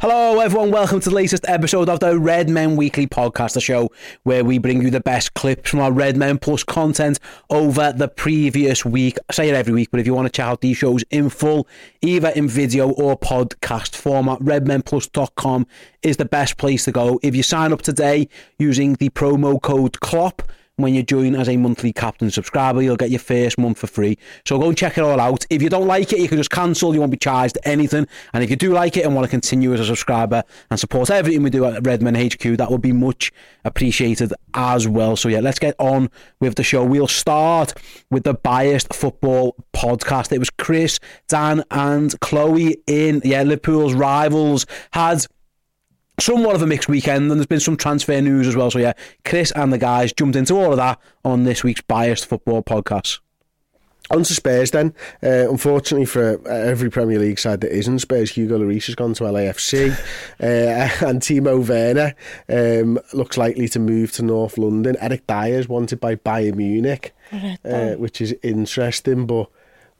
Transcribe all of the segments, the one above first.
Hello, everyone. Welcome to the latest episode of the Redmen Weekly podcast, the show where we bring you the best clips from our Redmen Plus content over the previous week. I say it every week, but if you want to check out these shows in full, either in video or podcast format, redmenplus.com is the best place to go. If you sign up today using the promo code CLOP, when you join as a monthly captain subscriber, you'll get your first month for free. So go and check it all out. If you don't like it, you can just cancel. You won't be charged anything. And if you do like it and want to continue as a subscriber and support everything we do at Redmen HQ, that would be much appreciated as well. So yeah, let's get on with the show. We'll start with the biased football podcast. It was Chris, Dan, and Chloe in yeah Liverpool's rivals had somewhat of a mixed weekend, and there's been some transfer news as well. So yeah, Chris and the guys jumped into all of that on this week's biased football podcast. On to Spurs then. Uh, unfortunately for every Premier League side that isn't Spurs, Hugo Lloris has gone to LAFC uh, and Timo Werner um, looks likely to move to North London. Eric Dier is wanted by Bayern Munich, uh, which is interesting. But,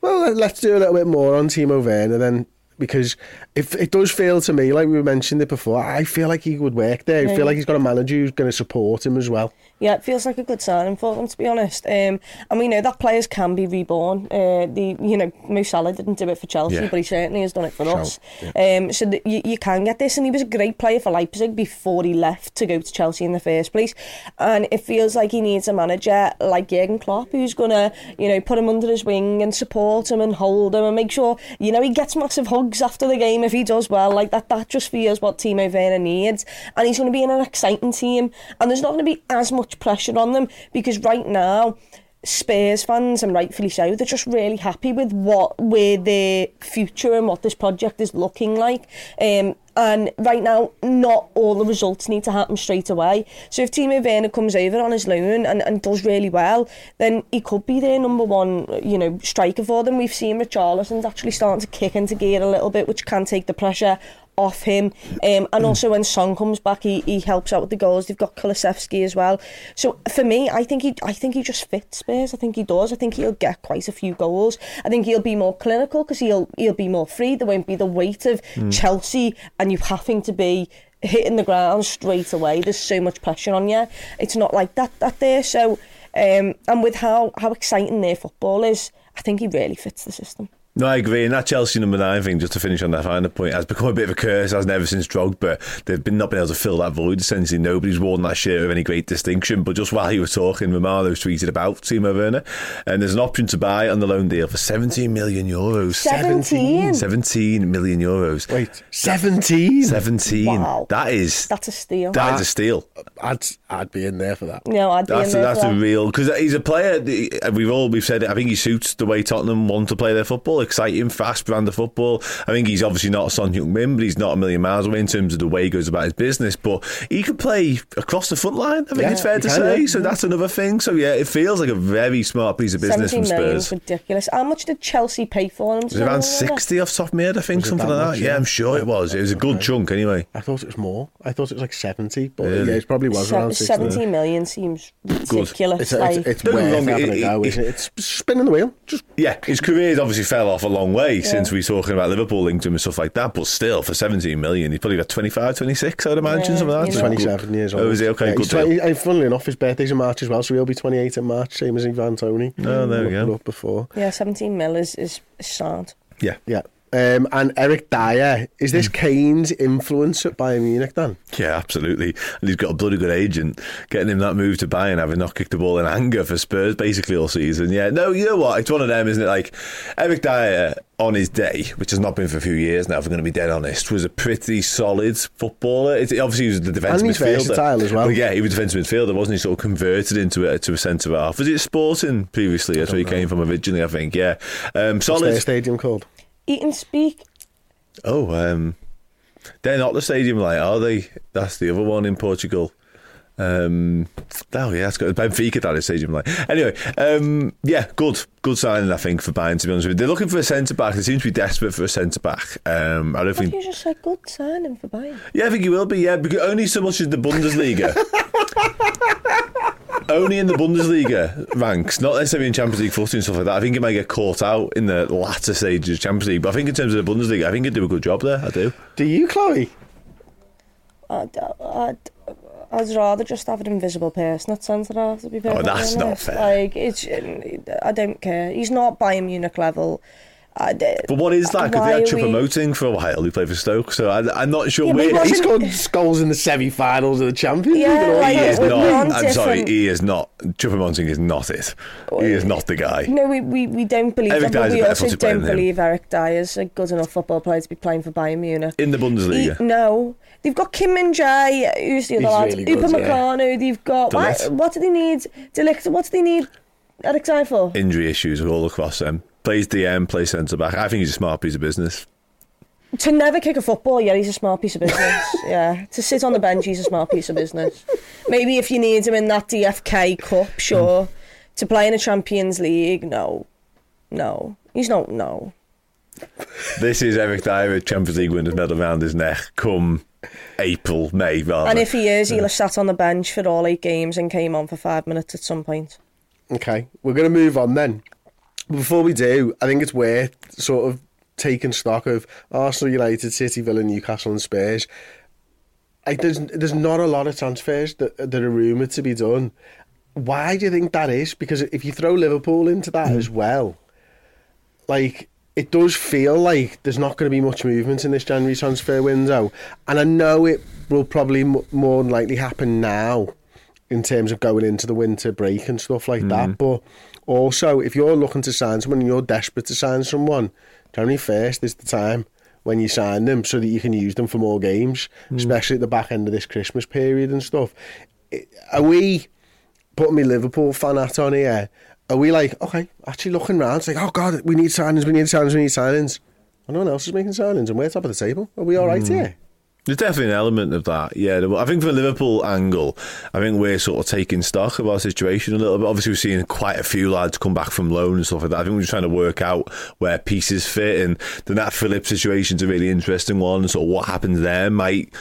well, let's do a little bit more on Timo Werner then because if it does feel to me like we mentioned it before, I feel like he would work there. I feel like he's got a manager who's going to support him as well. Yeah, it feels like a good signing for them, to be honest. Um, and we know that players can be reborn. Uh, the you know Mo Salah didn't do it for Chelsea, Yeah. but he certainly has done it for us. Um, so that you, you can get this, and he was a great player for Leipzig before he left to go to Chelsea in the first place. And it feels like he needs a manager like Jurgen Klopp, who's gonna you know put him under his wing and support him and hold him and make sure you know he gets massive hugs after the game if he does well. Like that, that just feels what Timo Werner needs, and he's going to be in an exciting team. And there's not going to be as much much pressure on them because right now Spurs fans, and rightfully so, they're just really happy with what where their future and what this project is looking like. Um, and right now, not all the results need to happen straight away. So if Timo Werner comes over on his loan and, and does really well, then he could be their number one, you know, striker for them. We've seen Richarlison's actually starting to kick into gear a little bit, which can take the pressure off him. Um, and also when Son comes back, he, he helps out with the goals. They've got Kulusevski as well. So for me, I think he I think he just fits Spurs. I think he does. I think he'll get quite a few goals. I think he'll be more clinical because he'll he'll be more free. There won't be the weight of Chelsea and you having to be hitting the ground straight away. There's so much pressure on you. It's not like that that there. So um, and with how how exciting their football is, I think he really fits the system. No, I agree. And that Chelsea number nine thing, just to finish on that final point, has become a bit of a curse, hasn't ever since Drogba. But they've been not been able to fill that void. Essentially, nobody's worn that shirt with any great distinction. But just while you were talking, Romano's tweeted about Timo Werner, and there's an option to buy on the loan deal for 17 million euros. 17. 17 million euros. Wait, 17? 17. Wow. That is That's a steal. that is a steal. I'd, I'd be in there for that. no, I'd be That's in a, there that's for a that. real because he's a player. We've all we've said it. I think he suits the way Tottenham want to play their football. Exciting, fast brand of football. I think he's obviously not a Son Heung-min, but he's not a million miles away in terms of the way he goes about his business. But he could play across the front line. I think Yeah, it's fair to can, say. yeah. So that's another thing. So yeah, it feels like a very smart piece of business from 17 million is Spurs. ridiculous. How much did Chelsea pay for him? It was around sixty off the top of my head, I think, Was something that like that. Yeah, yeah? I'm sure it was. It was a good chunk anyway. I thought it was more. I thought it was like 70, but Really? yeah, it probably was around 60. 17 million seems ridiculous. It's, a, like, it's, it's Don't get me worth wrong, having it- it- isn't it? It's spinning the wheel. Just Yeah, his career obviously fell fell off a long way since we were talking about Liverpool linked to him and stuff like that. But still, for 17 million, he's probably got 25, 26, I'd imagine, Yeah, something like that. 27 years oh, old. Oh, is he? Okay, Yeah, good 20, deal. and funnily enough, his birthday's in March as well, so he'll be 28 in March, same as Ivan Toney. Oh, there we go. Up before. Yeah, 17 mil is, is, is sound. Yeah. Yeah. Um, and Eric Dier, is Hmm. this Kane's influence at Bayern Munich then? Yeah, absolutely. And he's got a bloody good agent getting him that move to Bayern, having not kicked the ball in anger for Spurs basically all season. Yeah, no, you know what? It's one of them, isn't it? Like Eric Dier on his day, which has not been for a few years now, if we're going to be dead honest, was a pretty solid footballer. It, obviously, he was the defensive And he's midfielder. versatile as well. But yeah, he was defensive midfielder, wasn't he? Sort of converted into a, to a centre half. Was it Sporting previously? That's where he came from originally, I think. Yeah, um, What's their solid. stadium called? Eat and speak. Oh, um, they're not the stadium like, are they? That's the other one in Portugal. Um, oh yeah, it's got Benfica that is stadium like. Anyway, um, yeah, good, good signing I think for Bayern. To be honest with you, they're looking for a centre back. They seem to be desperate for a centre back. Um, I don't think. you just said, good signing for Bayern. Yeah, I think he will be. Yeah, because only so much as the Bundesliga. only in the Bundesliga ranks, not necessarily in Champions League footy and stuff like that. I think it might get caught out in the latter stages of Champions League. But I think in terms of the Bundesliga, I think he'd do a good job there. I do. Do you, Chloe? I'd, I'd, I'd rather just have an invisible person at centre half, to be perfectly oh, that's not fair. Like, it's, I don't care. He's not Bayern Munich level. I, did. But what is that? Because Why they had are we- Choupo-Moting for a while, who played for Stoke. So I, I'm not sure Yeah, but he where He wasn't- scored goals in the semi-finals of the Champions League. Yeah, and like- he that. is we're not. I'm sorry, different- he is not. Choupo-Moting is not it. He is not the guy. No, we, we, we don't believe Eric that, but we also don't than him. believe Eric Dier's a good enough football player to be playing for Bayern Munich. In the Bundesliga. He- no, they've got Kim and Jae, who's the other He's lad? really good, Upa yeah. Meccano, they've got. Why, what do they need? de Ligt, what do they need Eric Dier for? Injury issues all across them. Plays DM, plays centre back. I think he's a smart piece of business. To never kick a football, yeah, he's a smart piece of business. yeah, to sit on the bench, he's a smart piece of business. Maybe if you need him in that DFB Cup, hmm. sure. to play in a Champions League, no, no, he's not. No, This is Eric Dier, a Champions League winner's medal around his neck come April, May, rather. and if he is, he'll have sat on the bench for all eight games and came on for five minutes at some point. Okay, we're going to move on then. Before we do, I think it's worth sort of taking stock of Arsenal, United, City, Villa, Newcastle, and Spurs. Like, there's there's not a lot of transfers that that are rumoured to be done. Why do you think that is? Because if you throw Liverpool into that hmm. as well, like it does feel like there's not going to be much movement in this January transfer window, and I know it will probably m- more than likely happen now in terms of going into the winter break and stuff like that. Hmm. But also, if you're looking to sign someone and you're desperate to sign someone, January first is the time when you sign them so that you can use them for more games, hmm. especially at the back end of this Christmas period and stuff. Are we putting me Liverpool fan hat on here? Are we like, okay, actually looking round, it's like, oh God, we need signings, we need signings, we need signings. And no one else is making signings and we're top of the table. Are we all right hmm. here? There's definitely an element of that, yeah. I think from a Liverpool angle, I think we're sort of taking stock of our situation a little bit. Obviously, we're seeing quite a few lads come back from loan and stuff like that. I think we're just trying to work out where pieces fit, and the Nat Phillips situation's a really interesting one. So what happens there might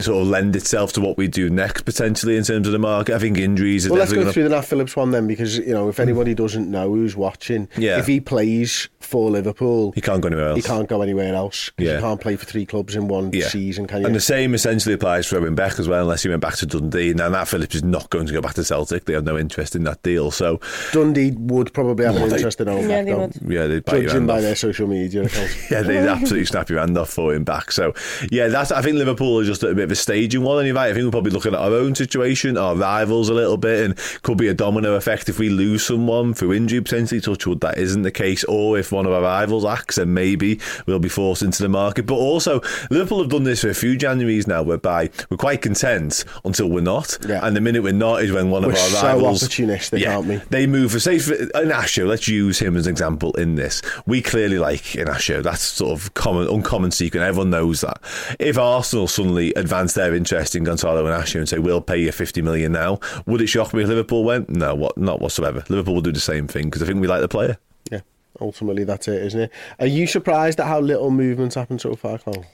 sort of lend itself to what we do next potentially in terms of the market. I think injuries are Well, let's go gonna- through the Nat Phillips one then, because you know if hmm. anybody doesn't know who's watching, Yeah. if he plays for Liverpool, He can't go anywhere else. He can't go anywhere else. 'cause Yeah. you can't play for three clubs in one Yeah. season, can you? And the same essentially applies for Owen Beck as well, unless he went back to Dundee. Now, Nat Phillips is not going to go back to Celtic. They have no interest in that deal. So, Dundee would probably have an Well, interest in Owen Yeah, Beck, They would. yeah, they'd bite Judging by off. their social media accounts. Yeah, they'd absolutely snap your hand off for him back. So, yeah, that's. I think Liverpool are just at a bit of a staging one. And you're right, I think we're probably looking at our own situation, our rivals a little bit, and could be a domino effect if we lose someone through injury potentially. Touch wood, that isn't the case. Or if one of our rivals acts, then maybe we'll be forced into the market. But also, Liverpool have done this for a few Januaries now, whereby we're quite content until we're not. Yeah. And the minute we're not is when one We're of our so rivals. opportunistic, yeah, aren't we? They move for say for Inacio. Let's use him as an example in this. We clearly like Inacio. That's sort of common, uncommon secret. Everyone knows that. If Arsenal suddenly advance their interest in Gonzalo and Inacio and say we'll pay you fifty million now, would it shock me if Liverpool went? No, what? Not whatsoever. Liverpool will do the same thing because I think we like the player. Yeah, ultimately that's it, isn't it? Are you surprised at how little movement's happened so far, Cole?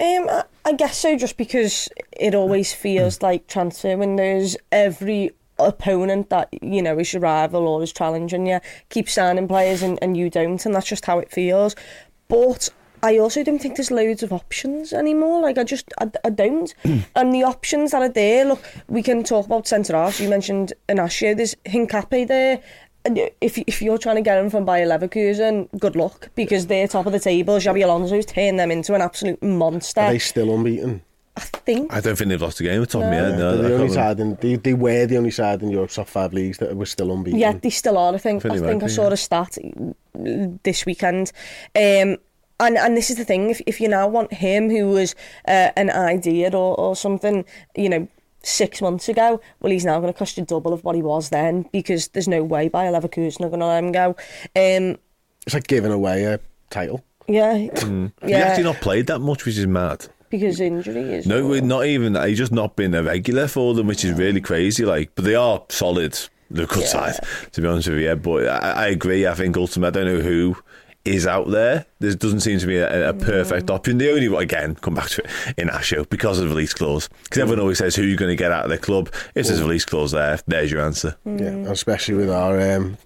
Um, I, I guess so, just because it always feels like transfer windows every opponent that you know is your rival or is challenging you keep signing players and, and you don't, and that's just how it feels. But I also don't think there's loads of options anymore. Like I just I, I don't. and the options that are there, look, we can talk about centre halves. You mentioned Inacio. There's Hincape there. And if if you're trying to get him from Bayer Leverkusen, good luck because they're top of the table. Xabi Alonso's turned them into an absolute monster. Are they still unbeaten? I think. I don't think they've lost a game at the top of my head. No, They're the only side in, they, they were the only side in Europe's top five leagues that were still unbeaten. Yeah, they still are. I think. I Pretty think I saw yeah. a stat this weekend. Um, and and this is the thing. If if you now want him, who was uh, an idea or or something, you know. Six months ago, well, he's now going to cost you double of what he was then because there's no way Bayer Leverkusen are going to let him go. Um, It's like giving away a title. yeah, He's yeah, actually not played that much, which is mad. because injury is No, we're not even. that He's just not been a regular for them, which is really crazy. Like, but they are solid. The good side, to be honest with you. Yeah, but I, I agree. I think ultimately, I don't know who is out there. There doesn't seem to be a, a perfect option. The only one again come back to it Inacio because of the release clause. Because everyone always says who you're going to get out of the club. If there's a release clause there, there's your answer. Yeah, especially with our um,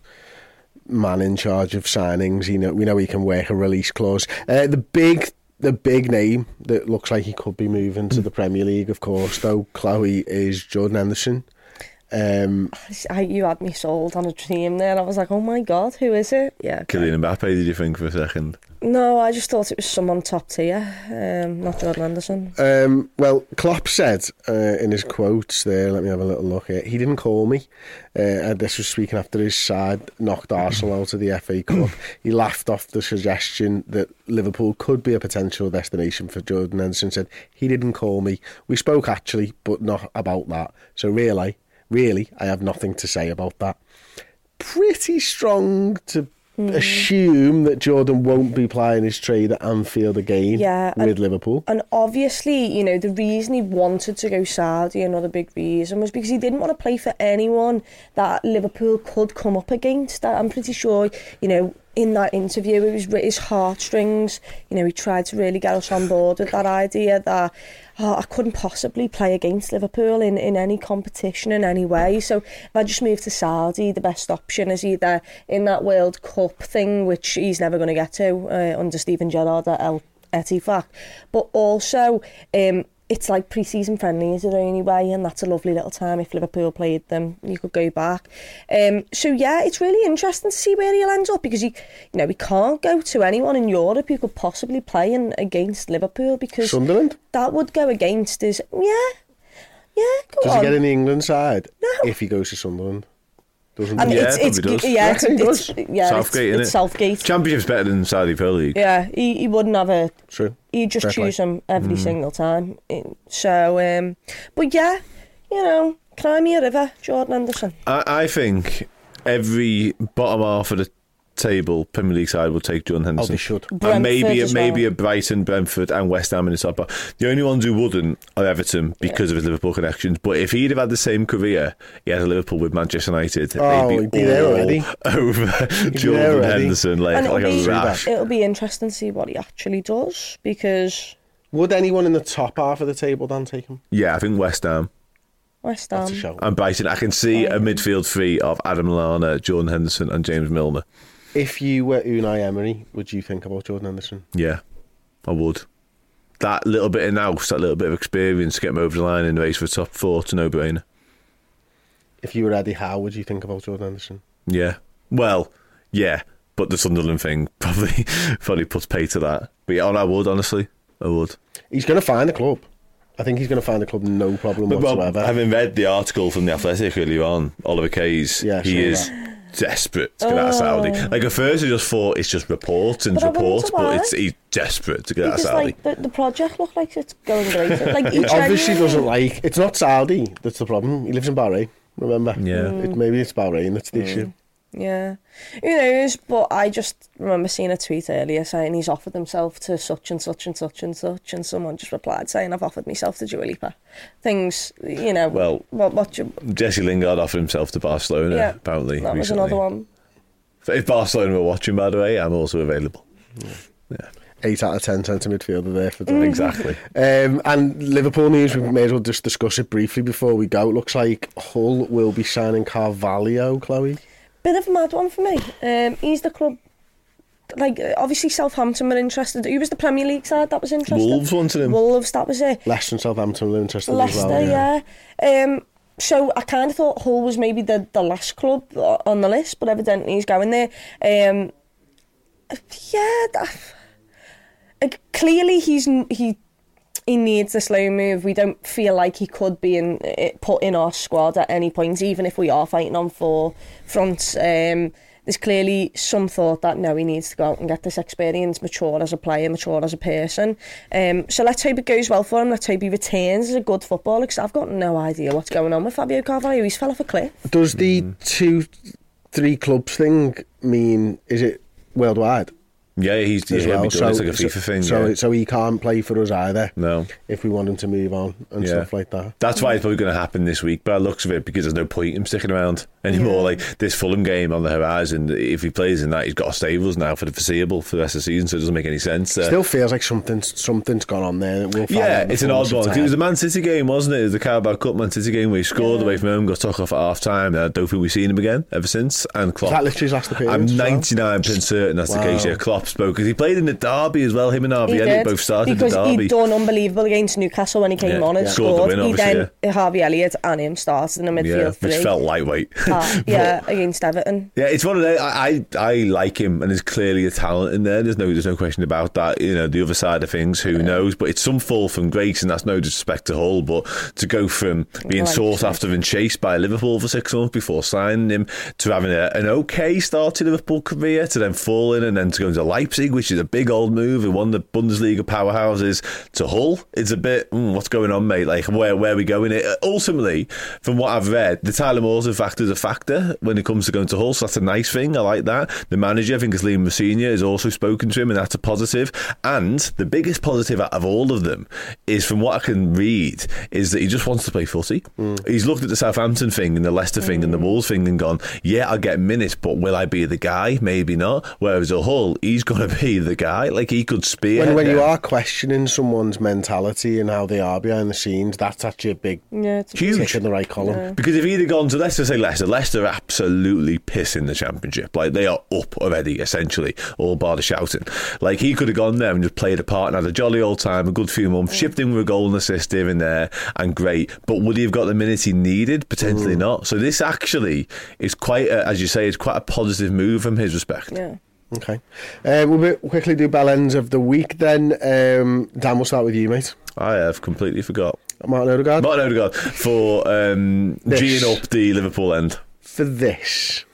man in charge of signings. You know, we know he can work a release clause. Uh, the big, the big name that looks like he could be moving to the Premier League, of course, though, Chloe is Jordan Henderson. Um, I, you had me sold on a dream there. And I was like, oh my god, who is it? Yeah. Kylian Mbappe, did you think for a second? No, I just thought it was someone top tier, um, not Jordan Henderson. um, well, Klopp said uh, in his quotes there, let me have a little look here, he didn't call me. Uh, and this was speaking after his side knocked Arsenal out of the FA Cup. he laughed off the suggestion that Liverpool could be a potential destination for Jordan Henderson. Said, he didn't call me. We spoke actually, but not about that. So really, really, I have nothing to say about that. Pretty strong to hmm. assume that Jordan won't be playing his trade at Anfield again Yeah, with and- Liverpool. And obviously, you know, the reason he wanted to go Saudi, another big reason, was because he didn't want to play for anyone that Liverpool could come up against. I'm pretty sure, you know, in that interview, it was his heartstrings. You know, he tried to really get us on board with that idea that oh, I couldn't possibly play against Liverpool in, in any competition in any way. So if I just move to Saudi, the best option is either in that World Cup thing, which he's never going to get to uh, under Steven Gerrard at El Etifak, but also um, it's like pre-season friendlies are the only way, and that's a lovely little time. If Liverpool played them, you could go back. Um, so yeah, it's really interesting to see where he'll end up because he, you know, we can't go to anyone in Europe who could possibly play in, against Liverpool because Sunderland? that would go against his. Yeah, yeah. Go Does on. he get in the England side No. if he goes to Sunderland? Doesn't And he? Yeah, it's, it's, does. yeah, it's, Reckon it's, does? yeah, Southgate, it's, innit? it's Southgate. Championship's better than Saudi Pro League. Yeah, he, he wouldn't have a True. you just Fair play. choose them every single time. So, um, but yeah, you know, cry me a river, Jordan Henderson. I, I think every bottom half of the table Premier League side will take John Oh, Henderson. they should. and maybe Brentford maybe well. a Brighton, Brentford, and West Ham in the top. half. The only ones who wouldn't are Everton because of his Liverpool connections. But if he'd have had the same career he had a Liverpool with Manchester United, Oh, they'd he'd be, be there all already. over there Jordan already. Henderson like, and it'll like be a rash. it'll be interesting to see what he actually does because Would anyone in the top half of the table then take him? Yeah, I think West Ham West That's a Ham. show. and Brighton. I can see a midfield three of Adam Lallana, Jordan Henderson, and James Milner. If you were Unai Emery, would you think about Jordan Henderson? Yeah, I would. That little bit of nous, that little bit of experience, to get him over the line in the race for top four to no brainer. If you were Eddie Howe, would you think about Jordan Henderson? Yeah. Well, yeah, but the Sunderland thing probably probably puts pay to that. But yeah, oh, I would honestly, I would. He's going to find a club. I think he's going to find a club no problem But well, whatsoever. having read the article from the Athletic earlier on, Oliver Kay's, Yeah, he saw is desperate to get out of Saudi. Oh. Like at first, I just thought it's just reports and But I wonder reports, but it's he's desperate to get out of Because Saudi. like the, the project looked like it's going great. Like he he obviously genuinely- doesn't like. It's not Saudi that's the problem. He lives in Bahrain. Remember? Yeah. Mm. It, maybe it's Bahrain that's the mm. issue. Yeah, who knows? But I just remember seeing a tweet earlier saying he's offered himself to such and such and such and such, and someone just replied saying I've offered myself to Dua Lipa. Things, you know. Well, what? What? You, Jesse Lingard offered himself to Barcelona, yeah, apparently. that was another one. If Barcelona were watching, by the way, I'm also available. Yeah. eight out of ten centre midfielder there for Mm-hmm. them. Exactly. Um, and Liverpool news, we may as well just discuss it briefly before we go. It looks like Hull will be signing Carvalho, Chloe. bit of a mad one for me. Um, he's the club like uh, obviously Southampton were interested. Who was the Premier League side that was interested? Wolves wanted him. Wolves, that was it. Leicester and Southampton were interested Leicester, as well. Yeah. yeah. Um, so I kind of thought Hull was maybe the, the last club on the list, but evidently he's going there. Um, yeah, that, like, clearly he's he he needs a slow move. We don't feel like he could be in it, put in our squad at any point, even if we are fighting on four fronts. Um, there's clearly some thought that no, he needs to go out and get this experience, mature as a player, mature as a person. Um, so let's hope it goes well for him. Let's hope he returns as a good footballer. Because I've got no idea what's going on with Fabio Carvalho. He's fell off a cliff. Does the Mm. two, three clubs thing mean, is it worldwide Yeah, he's yeah, well? It's like a FIFA thing. So, yeah. so he can't play for us either no. if we want him to move on and Yeah. stuff like that. That's why it's probably going to happen this week, by the looks of it, because there's no point him sticking around anymore. Like this Fulham game on the horizon, if he plays in that, he's got to stay now for the foreseeable for the rest of the season, so it doesn't make any sense. Uh, Still feels like something's something's gone on there. We'll find yeah, it's an odd one. It was the. Man City game, wasn't it? It was the Carabao Cup Man City game where he scored away from home, got took off at half time. I don't think we've seen him again ever since. And Klopp. That literally his last appearance I'm 99% certain that's Wow. the case. Yeah, Klopp spoke because he played in the derby as well. Him and Harvey He Elliott both started because the derby. he'd done unbelievable against Newcastle when he came Yeah, on and yeah. Scored the win, he obviously, then Harvey Elliott and him started in the midfield yeah, which felt lightweight. Ah, yeah, against Everton. Yeah, it's one of the I, I I like him, and there's clearly a talent in there. There's no there's no question about that. You know, the other side of things, who knows? But it's some fall from grace, and that's no disrespect to Hull. But to go from being Like sought after and chased by Liverpool for six months before signing him, to having a, an okay start to Liverpool career, to then falling, and then to going to Leipzig, which is a big old move, and one of the Bundesliga powerhouses, to Hull, it's a bit mm, what's going on, mate? Like where where are we going? It ultimately, from what I've read, the Tyler Morton factor is a factor when it comes to going to Hull. So that's a nice thing. I like that. The manager, I think, is Liam Messina, has also spoken to him, and that's a positive. And the biggest positive out of all of them is, from what I can read, is that he just wants to play footy. Mm. He's looked at the Southampton thing and the Leicester thing and the mm. Wolves thing and gone, yeah, I'll get minutes, but will I be the guy? Maybe not. Whereas a Hull, he's going to be the guy. Like he could spear. When, when you are questioning someone's mentality and how they are behind the scenes, that's actually a big Yeah, it's Huge. tick in the right column. Because if he'd have gone to Leicester, say Leicester, Leicester are absolutely pissing the championship. Like they are up already, essentially, all bar the shouting. Like he could have gone there and just played a part and had a jolly old time, a good few months, shipped in with a goal and assist here and there, and great. But would he have got the minutes he needed? Potentially not. So this actually is quite, a, as you say, it's quite a positive move from his respect. yeah. Okay. Um, we'll be- quickly do bell ends of the week then. Um, Dan, we'll start with you, mate. I have completely forgot. Martin Odegaard. Martin Odegaard for um, This. geeing up the Liverpool end. For this.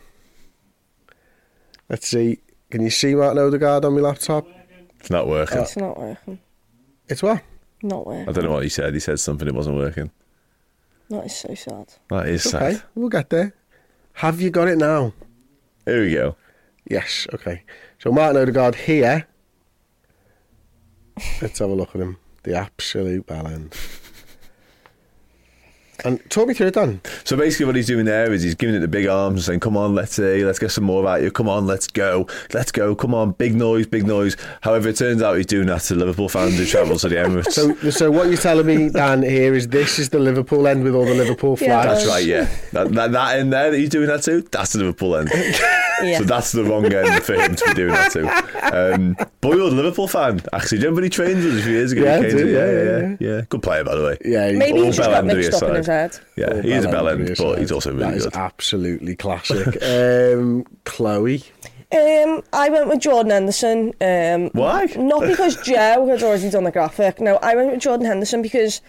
Let's see. Can you see Martin Odegaard on my laptop? It's not working. It's not working. It's what? Not working. I working. don't know what he said. He said something. It wasn't working. That is so sad. That is sad. Okay, we'll get there. Have you got it now? Here we go. Yes, okay. So Martin Odegaard here. Let's have a look at him. The absolute bell end. And talk me through it, Dan. So basically, what he's doing there is he's giving it the big arms and saying, "Come on, let's see, let's get some more out of you. Come on, let's go, let's go. Come on, big noise, big noise." However, it turns out he's doing that to Liverpool fans who travel to the Emirates. So, so what you're telling me, Dan, here is this is the Liverpool end with all the Liverpool Yeah, flags. that's right, yeah. That, that, that in there that he's doing that to, that's the Liverpool end. Yeah. So that's the wrong end for him to be doing that to. Um, but you're a Liverpool fan, actually. Do you remember when he trained with us a few years ago? Yeah, He I do, yeah, yeah, yeah, yeah, yeah. Good player, by the way. Yeah, he's Maybe all he just bell got end to mixed his up in his head. Yeah, all he is a bell bell end end, to his but he's also really That is good. absolutely classic. um, Chloe. Um, I went with Jordan Henderson. Um, Why? Not because Joe had already done the graphic. No, I went with Jordan Henderson because,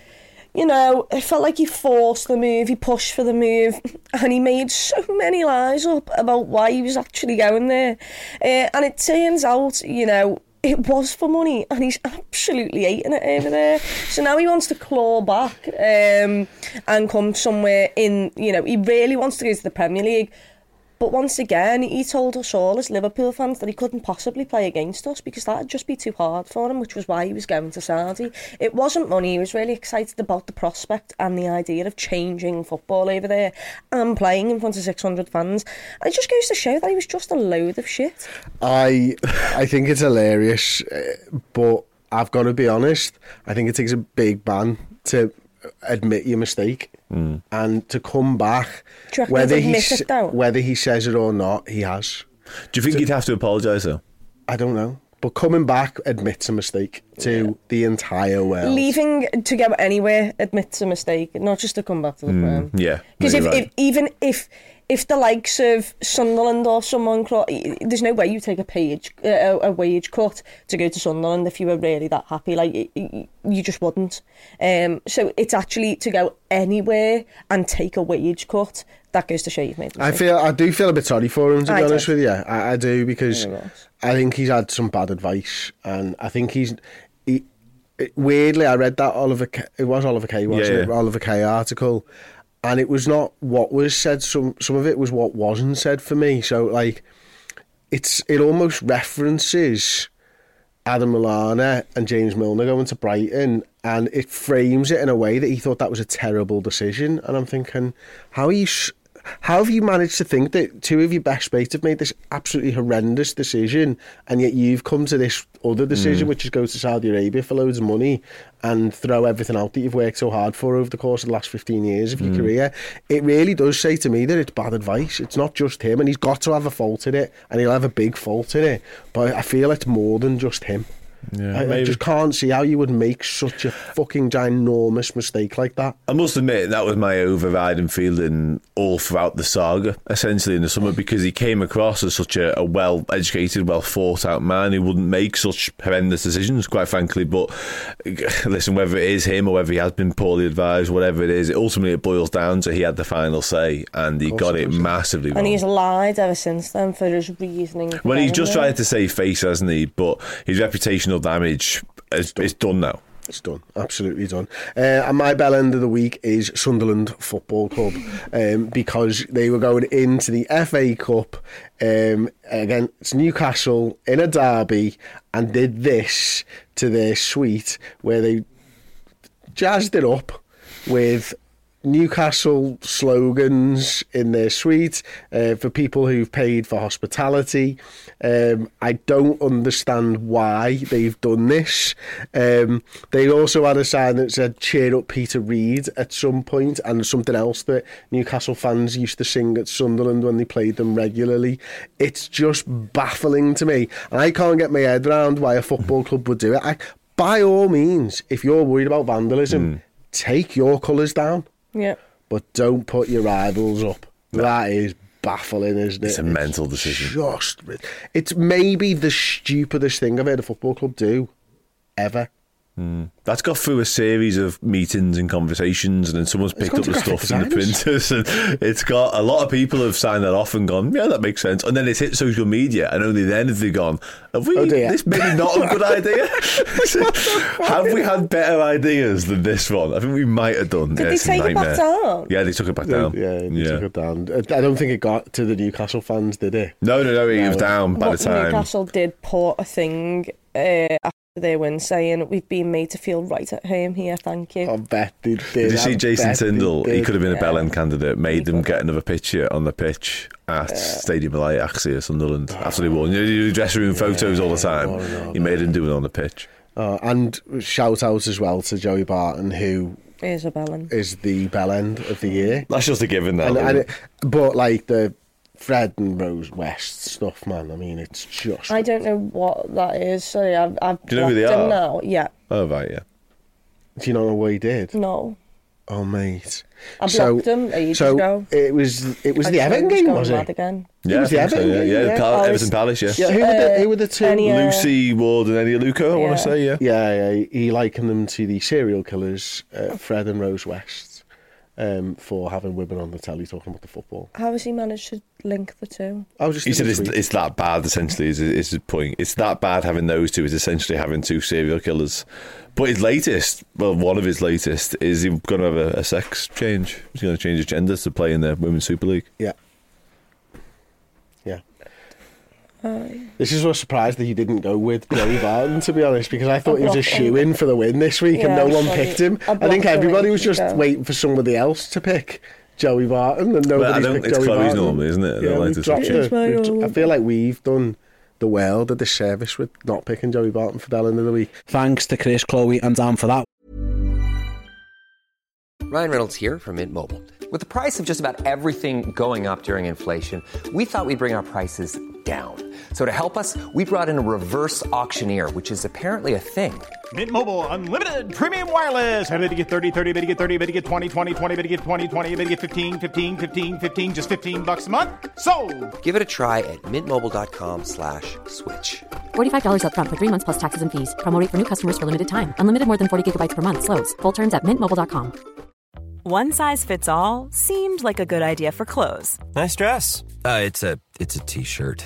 you know, it felt like he forced the move, he pushed for the move, and he made so many lies up about why he was actually going there. Uh, and it turns out, you know, it was for money, and he's absolutely hating it over there. So now he wants to claw back um, and come somewhere in, you know, he really wants to go to the Premier League But once again, he told us all as Liverpool fans that he couldn't possibly play against us because that'd just be too hard for him, which was why he was going to Saudi. It wasn't money. He was really excited about the prospect and the idea of changing football over there and playing in front of 600 fans. And it just goes to show that he was just a load of shit. I I think it's hilarious, uh, but I've got to be honest. I think it takes a big man to admit your mistake and to come back. Do Whether he s- whether he says it or not, he has. Do you think he'd have to apologise though? I don't know, but coming back admits a mistake to the entire world. Leaving to go anywhere admits a mistake, not just to come back to the hmm, firm. Yeah, Because no, if, you're if even if if the likes of Sunderland or someone, cro- there's no way you take a page uh, a, a wage cut to go to Sunderland if you were really that happy. Like y- y- you just wouldn't. Um, so it's actually to go anywhere and take a wage cut that goes to show you've made. a I mistake. feel I do feel a bit sorry for him to be I honest do. with you. I, I do because Very. I think he's had some bad advice, and I think he's he, weirdly. I read that Oliver Kay, it was Oliver Kay, wasn't Yeah, it? yeah. Oliver Kay article, and it was not what was said. Some some of it was what wasn't said for me. So like, it's it almost references. Adam Lallana and James Milner going to Brighton, and it frames it in a way that he thought that was a terrible decision. And I'm thinking, how are you? How have you managed to think that two of your best mates have made this absolutely horrendous decision, and yet you've come to this other decision, mm. which is go to Saudi Arabia for loads of money and throw everything out that you've worked so hard for over the course of the last 15 years of your mm. career? It really does say to me that it's bad advice. It's not just him, and he's got to have a fault in it, and he'll have a big fault in it. But I feel it's more than just him. Yeah, I, I just can't see how you would make such a fucking ginormous mistake like that. I must admit that was my overriding feeling all throughout the saga, essentially in the summer, because he came across as such a, a well-educated, well thought-out man who wouldn't make such horrendous decisions, quite frankly. But listen, whether it is him or whether he has been poorly advised, whatever it is, it ultimately it boils down to he had the final say, and he got it it massively wrong. and he's lied ever since then for his reasoning. Well, he's just there. tried to save face, hasn't he? But his reputational damage is, is done now. It's done, absolutely done. Uh, and my bell end of the week is Sunderland Football Club um, because they were going into the FA Cup um, against Newcastle in a derby and did this to their suite where they jazzed it up with Newcastle slogans in their suite uh, for people who've paid for hospitality. Um, I don't understand why they've done this. Um, they also had a sign that said "Cheer up, Peter Reid" at some point, and something else that Newcastle fans used to sing at Sunderland when they played them regularly. It's just baffling to me, and I can't get my head around why a football club would do it. I, by all means, if you're worried about vandalism, take your colours down Yeah. but don't put your rivals up. That is baffling, isn't it? It's a mental decision. Just, it's maybe the stupidest thing I've heard a football club do ever. That's got through a series of meetings and conversations, and then someone's picked up the stuff in the printers, and it's got a lot of people have signed that off and gone, yeah, that makes sense. And then it's hit social media, and only then have they gone, have we? Oh, this maybe not a good idea. have we had better ideas than this one? I think we might have done. Did Yeah, they take it back down? Yeah, they took it back down. Yeah, they took it down. I don't think it got to the Newcastle fans, did it? No, no, no, was No. down by what the time. Newcastle did put a thing uh, after their win saying, We've been made to feel right at home here, thank you. I bet they did. Did you see I Jason bet Tindall? He did. could have been a Yeah. bell end candidate. Made them get another picture on the pitch at Stadium of Light, actually, at Sunderland. Absolutely won. You you do dressing room photos all the time. He made him do it on the pitch. Uh, and shout out as well to Joey Barton, who is Here's a bellend. is the bell end of the year. That's just a given now. And, and it? it, but like the Fred and Rose West stuff, man. I mean, it's just. I don't know what that is. Sorry, I've, I've Do you know who they blocked him are? now. Yeah, oh, right, yeah. Do you not know what he did? no. Oh, mate. I blocked him ages so ago. it was it was I the thought he Everton was game, going was mad it? again. It Yeah, was I the think so, Everton yeah. game, yeah. yeah. Cal- Oh, Everton Palace, yeah. Yeah, who, were the, Uh, who were the two? any, uh, Lucy Ward and Eni Aluko, I want Yeah. to say, yeah. Yeah, yeah, he likened them to the serial killers, uh, Fred and Rose West, um, for having women on the telly talking about the football. How has he managed to link the two? I was just He said it's, it's that bad, essentially, is, is his point. It's that bad having those two, is essentially having two serial killers. But his latest, well, one of his latest, is he's going to have a, a sex change. He's going to change his gender to play in the Women's Super League. yeah. This is what surprised that he didn't go with Joey Barton, to be honest, because I thought he was a shoe in for the win this week and no one sorry. picked him. I I think everybody was just ago. waiting for somebody else to pick Joey Barton and nobody's Well, I don't- picked it's Joey Chloe's Barton. normally, isn't it? Yeah, like we've dropped switch. It's my We've I feel like we've done the world a disservice with not picking Joey Barton for Bell end of the week. Thanks to Chris, Chloe, and Dan for that. Ryan Reynolds here from Mint Mobile. With the price of just about everything going up during inflation, we thought we'd bring our prices down. So to help us, we brought in a reverse auctioneer, which is apparently a thing. Mint Mobile unlimited premium wireless. Ready to get 30, 30, bit to get 30, bit to get 20, 20, 20, bit to get 20, 20, bit to get 15, 15, 15, 15 just 15 bucks a month. So, Give it a try at mintmobile.com slash switch. $45 upfront for three months plus taxes and fees. Promo rate for new customers for limited time. Unlimited more than 40 gigabytes per month. Slows. Full terms at mintmobile.com. One size fits all seemed like a good idea for clothes Nice dress. Uh, it's a it's a t-shirt.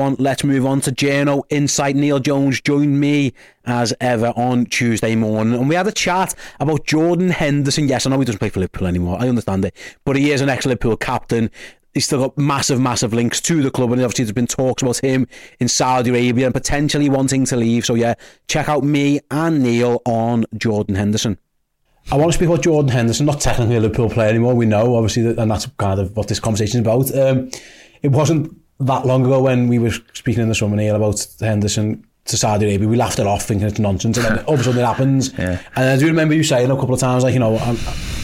One, let's move on to Journo Insight. Neil Jones joined me as ever on Tuesday morning, and we had a chat about Jordan Henderson. Yes, I know he doesn't play for Liverpool anymore. I understand it, but he is an ex-Liverpool captain. He's still got massive, massive links to the club, and obviously there's been talks about him in Saudi Arabia and potentially wanting to leave. So yeah, check out me and Neil on Jordan Henderson. I want to speak about Jordan Henderson, not technically a Liverpool player anymore. We know, obviously, and that's kind of what this conversation is about. Um, it wasn't that long ago when we were speaking in the summer Neil about Henderson to Saudi Arabia, we laughed it off thinking it's nonsense. And then all of a sudden it happens. Yeah. And I do remember you saying a couple of times, like, you know, I'm,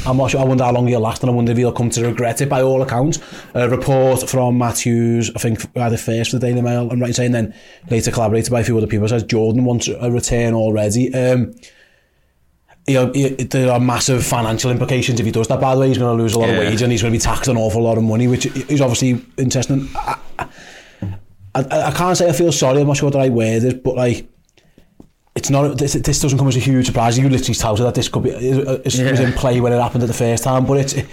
I'm not sure, I wonder how long he'll last and I wonder if he'll come to regret it by all accounts. A report from Matthews, I think either first for the Daily Mail, I'm right in saying, then later collaborated by a few other people, says Jordan wants a return already. Um, you know, it, there are massive financial implications if he does that. By the way, he's going to lose a lot of Yeah. wage and he's going to be taxed an awful lot of money, which is obviously interesting. I, I, I, I can't say I feel sorry. I'm not sure what the right word is, but like, it's not. This, this doesn't come as a huge surprise. You literally told touted that this could be it, was in play when it happened at the first time, but it's it,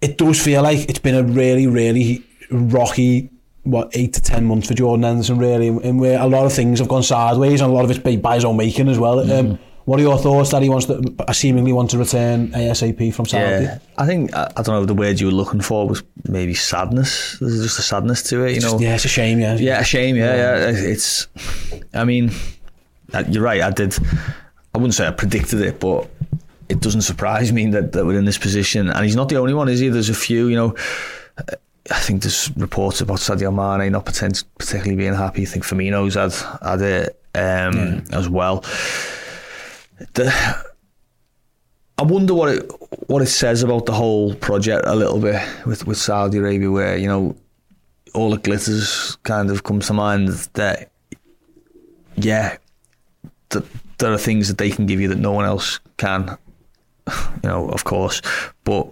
it does feel like it's been a really, really rocky. What eight to ten months for Jordan Henderson, really, and where a lot of things have gone sideways, and a lot of it's by, his own making as well. Um, what are your thoughts that he wants to seemingly want to return ASAP from Saudi? Yeah, I think I, I don't know the word you were looking for was maybe sadness. There's just a sadness to it, you know. yeah, it's a shame. Yeah, Yeah, a shame. Yeah, yeah. It's. I mean, you're right. I did. I wouldn't say I predicted it, but it doesn't surprise me that, that we're in this position. And he's not the only one, is he? There's a few. You know, I think there's reports about Sadio Mane not particularly being happy. I think Firmino's had had it um, as well. The, I wonder what it what it says about the whole project a little bit with, with Saudi Arabia, where you know all the glitters kind of comes to mind. That yeah, th- there are things that they can give you that no one else can. You know, of course, but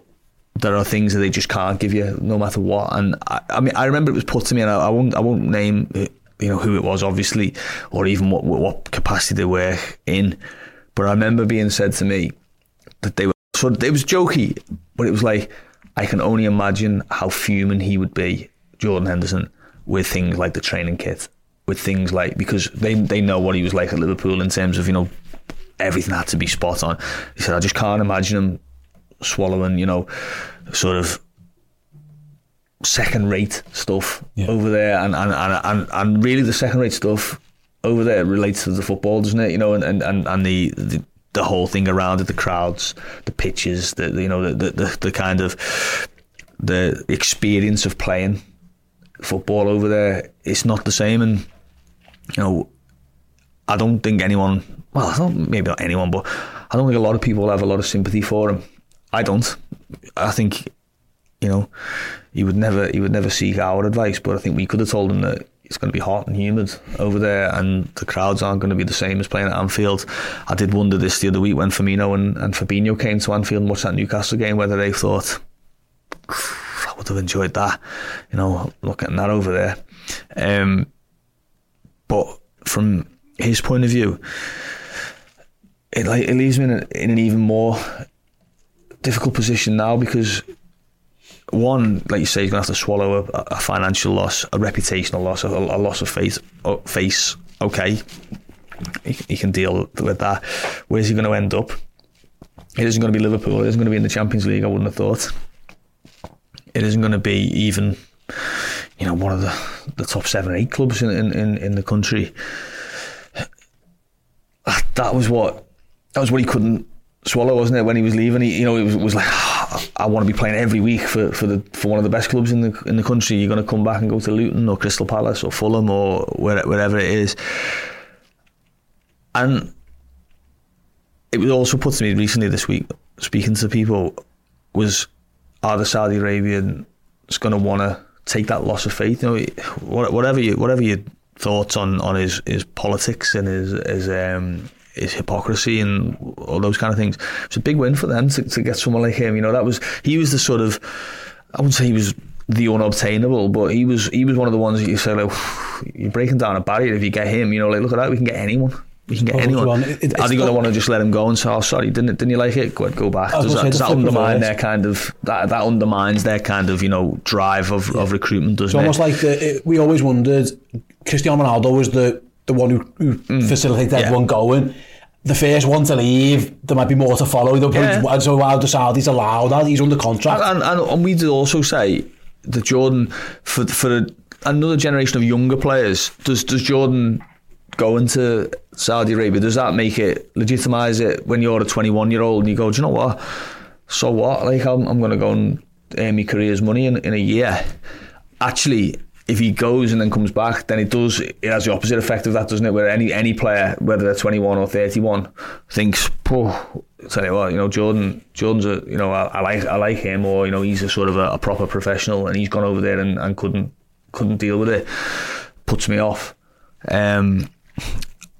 there are things that they just can't give you, no matter what. And I, I mean, I remember it was put to me, and I, I won't I won't name you know who it was, obviously, or even what what capacity they were in. But I remember being said to me that they were so it was jokey, but it was like I can only imagine how fuming he would be, Jordan Henderson, with things like the training kit, with things like because they they know what he was like at Liverpool in terms of you know everything had to be spot on. He said I just can't imagine him swallowing you know sort of second rate stuff over there and and, and and and really the second rate stuff over there relates to the football, doesn't it? You know, and and and, and the, the the whole thing around it, the crowds, the pitches, the, you know the, the the kind of the experience of playing football over there. It's not the same, and you know. I don't think anyone, well, don't, maybe not anyone, but I don't think a lot of people have a lot of sympathy for him. I don't. I think, you know, he would never he would never seek our advice, but I think we could have told him that it's going to be hot and humid over there, and the crowds aren't going to be the same as playing at Anfield. I did wonder this the other week when Firmino and, and Fabinho came to Anfield and watched that Newcastle game, whether they thought, I would have enjoyed that, you know, looking at that over there. Um, but from his point of view, it like it leaves me in, a, in an even more difficult position now because one, like you say, he's going to have to swallow a, a financial loss, a reputational loss, a, a loss of face. Face, okay, he, he, can deal with that. Where's he going to end up? It isn't going to be Liverpool. It isn't going to be in the Champions League. I wouldn't have thought. It isn't going to be even, you know, one of the, the top seven or eight clubs in, in, in the country. That was what that was what he couldn't swallow, wasn't it? When he was leaving, he, you know, it was, it was like I want to be playing every week for, for the for one of the best clubs in the in the country. You're going to come back and go to Luton or Crystal Palace or Fulham or where, wherever it is. And it was also put to me recently this week, speaking to people, was are the Saudi Arabians going to want to take that loss of faith? You know, whatever you whatever your thoughts on on his his politics and his his um, his hypocrisy and all those kind of things. It's a big win for them to, to get someone like him. You know, that was he was the sort of I wouldn't say he was the unobtainable, but he was he was one of the ones that you say like you're breaking down a barrier if you get him. You know, like look at that, we can get anyone. We can get oh, anyone. It, Are they going to want to just let him go and say, "Oh, sorry, didn't didn't you like it? Go go back." Does that, does that undermine their kind of that that undermines their kind of you know drive of, yeah. of recruitment? Doesn't it's almost it? like the, it, we always wondered. Cristiano Ronaldo was the the one who, who mm. facilitated yeah. everyone going. The first one to leave, there might be more to follow. Yeah. So while the Saudis allow that, he's under contract. And, and, and we did also say that Jordan, for for a, another generation of younger players, does does Jordan go into Saudi Arabia? Does that make it legitimize it when you're a 21 year old and you go, do you know what? So what? Like I'm, I'm going to go and earn my career's money in, in a year. Actually, if he goes and then comes back, then it does it has the opposite effect of that, doesn't it? Where any any player, whether they're 21 or 31, thinks, "Oh, tell you what, you know, Jordan, Jordan's a, you know, I, I like I like him, or you know, he's a sort of a, a, proper professional, and he's gone over there and, and couldn't couldn't deal with it, puts me off." Um,